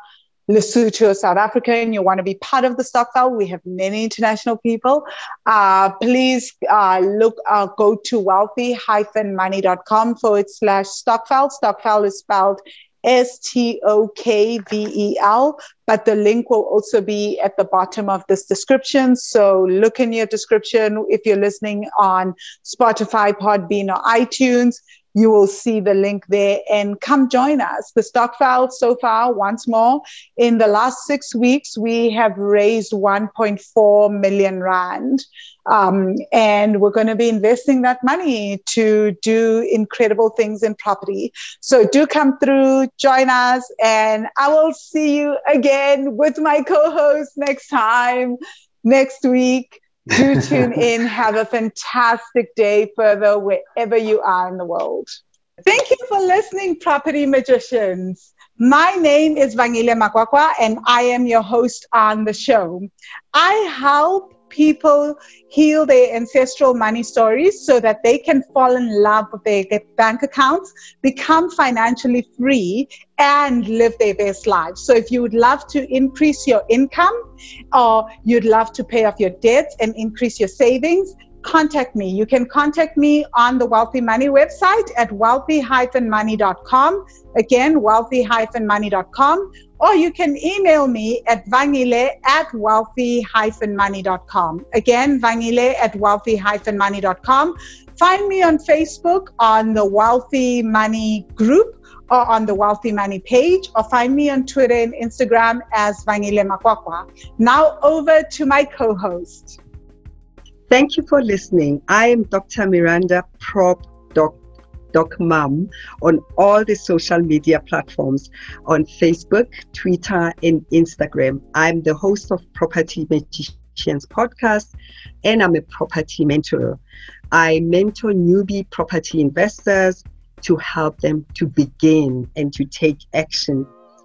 Lesotho, South Africa, and you want to be part of the Stokvel, we have many international people. Uh, please uh, look, uh, go to wealthy-money.com forward slash Stokvel. Stokvel is spelled S T O K V E L, but the link will also be at the bottom of this description. So look in your description if you're listening on Spotify, Podbean, or iTunes you will see the link there and come join us. The Stokvel so far, once more, in the last six weeks, we have raised 1.4 million Rand. Um, and we're going to be investing that money to do incredible things in property. So do come through, join us, and I will see you again with my co host next time, next week do tune in. Have a fantastic day further wherever you are in the world. Thank you for listening, Property Magicians. My name is Vangile Makwakwa, and I am your host on the show. I help people heal their ancestral money stories so that they can fall in love with their bank accounts, become financially free, and live their best lives. So, if you would love to increase your income or you'd love to pay off your debts and increase your savings, contact me. You can contact me on the Wealthy Money website at wealthy-money.com. Again, wealthy-money.com or you can email me at vangile at wealthy-money.com. Again, vangile at wealthy-money.com. Find me on Facebook on the Wealthy Money group or on the Wealthy Money page, or find me on Twitter and Instagram as Vangile Makwakwa. Now over to my co-host. Thank you for listening. I am Dr. Miranda Prop Doc Doc Mum on all the social media platforms on Facebook, Twitter, and Instagram. I'm the host of Property Magicians podcast and I'm a property mentor. I mentor newbie property investors to help them to begin and to take action.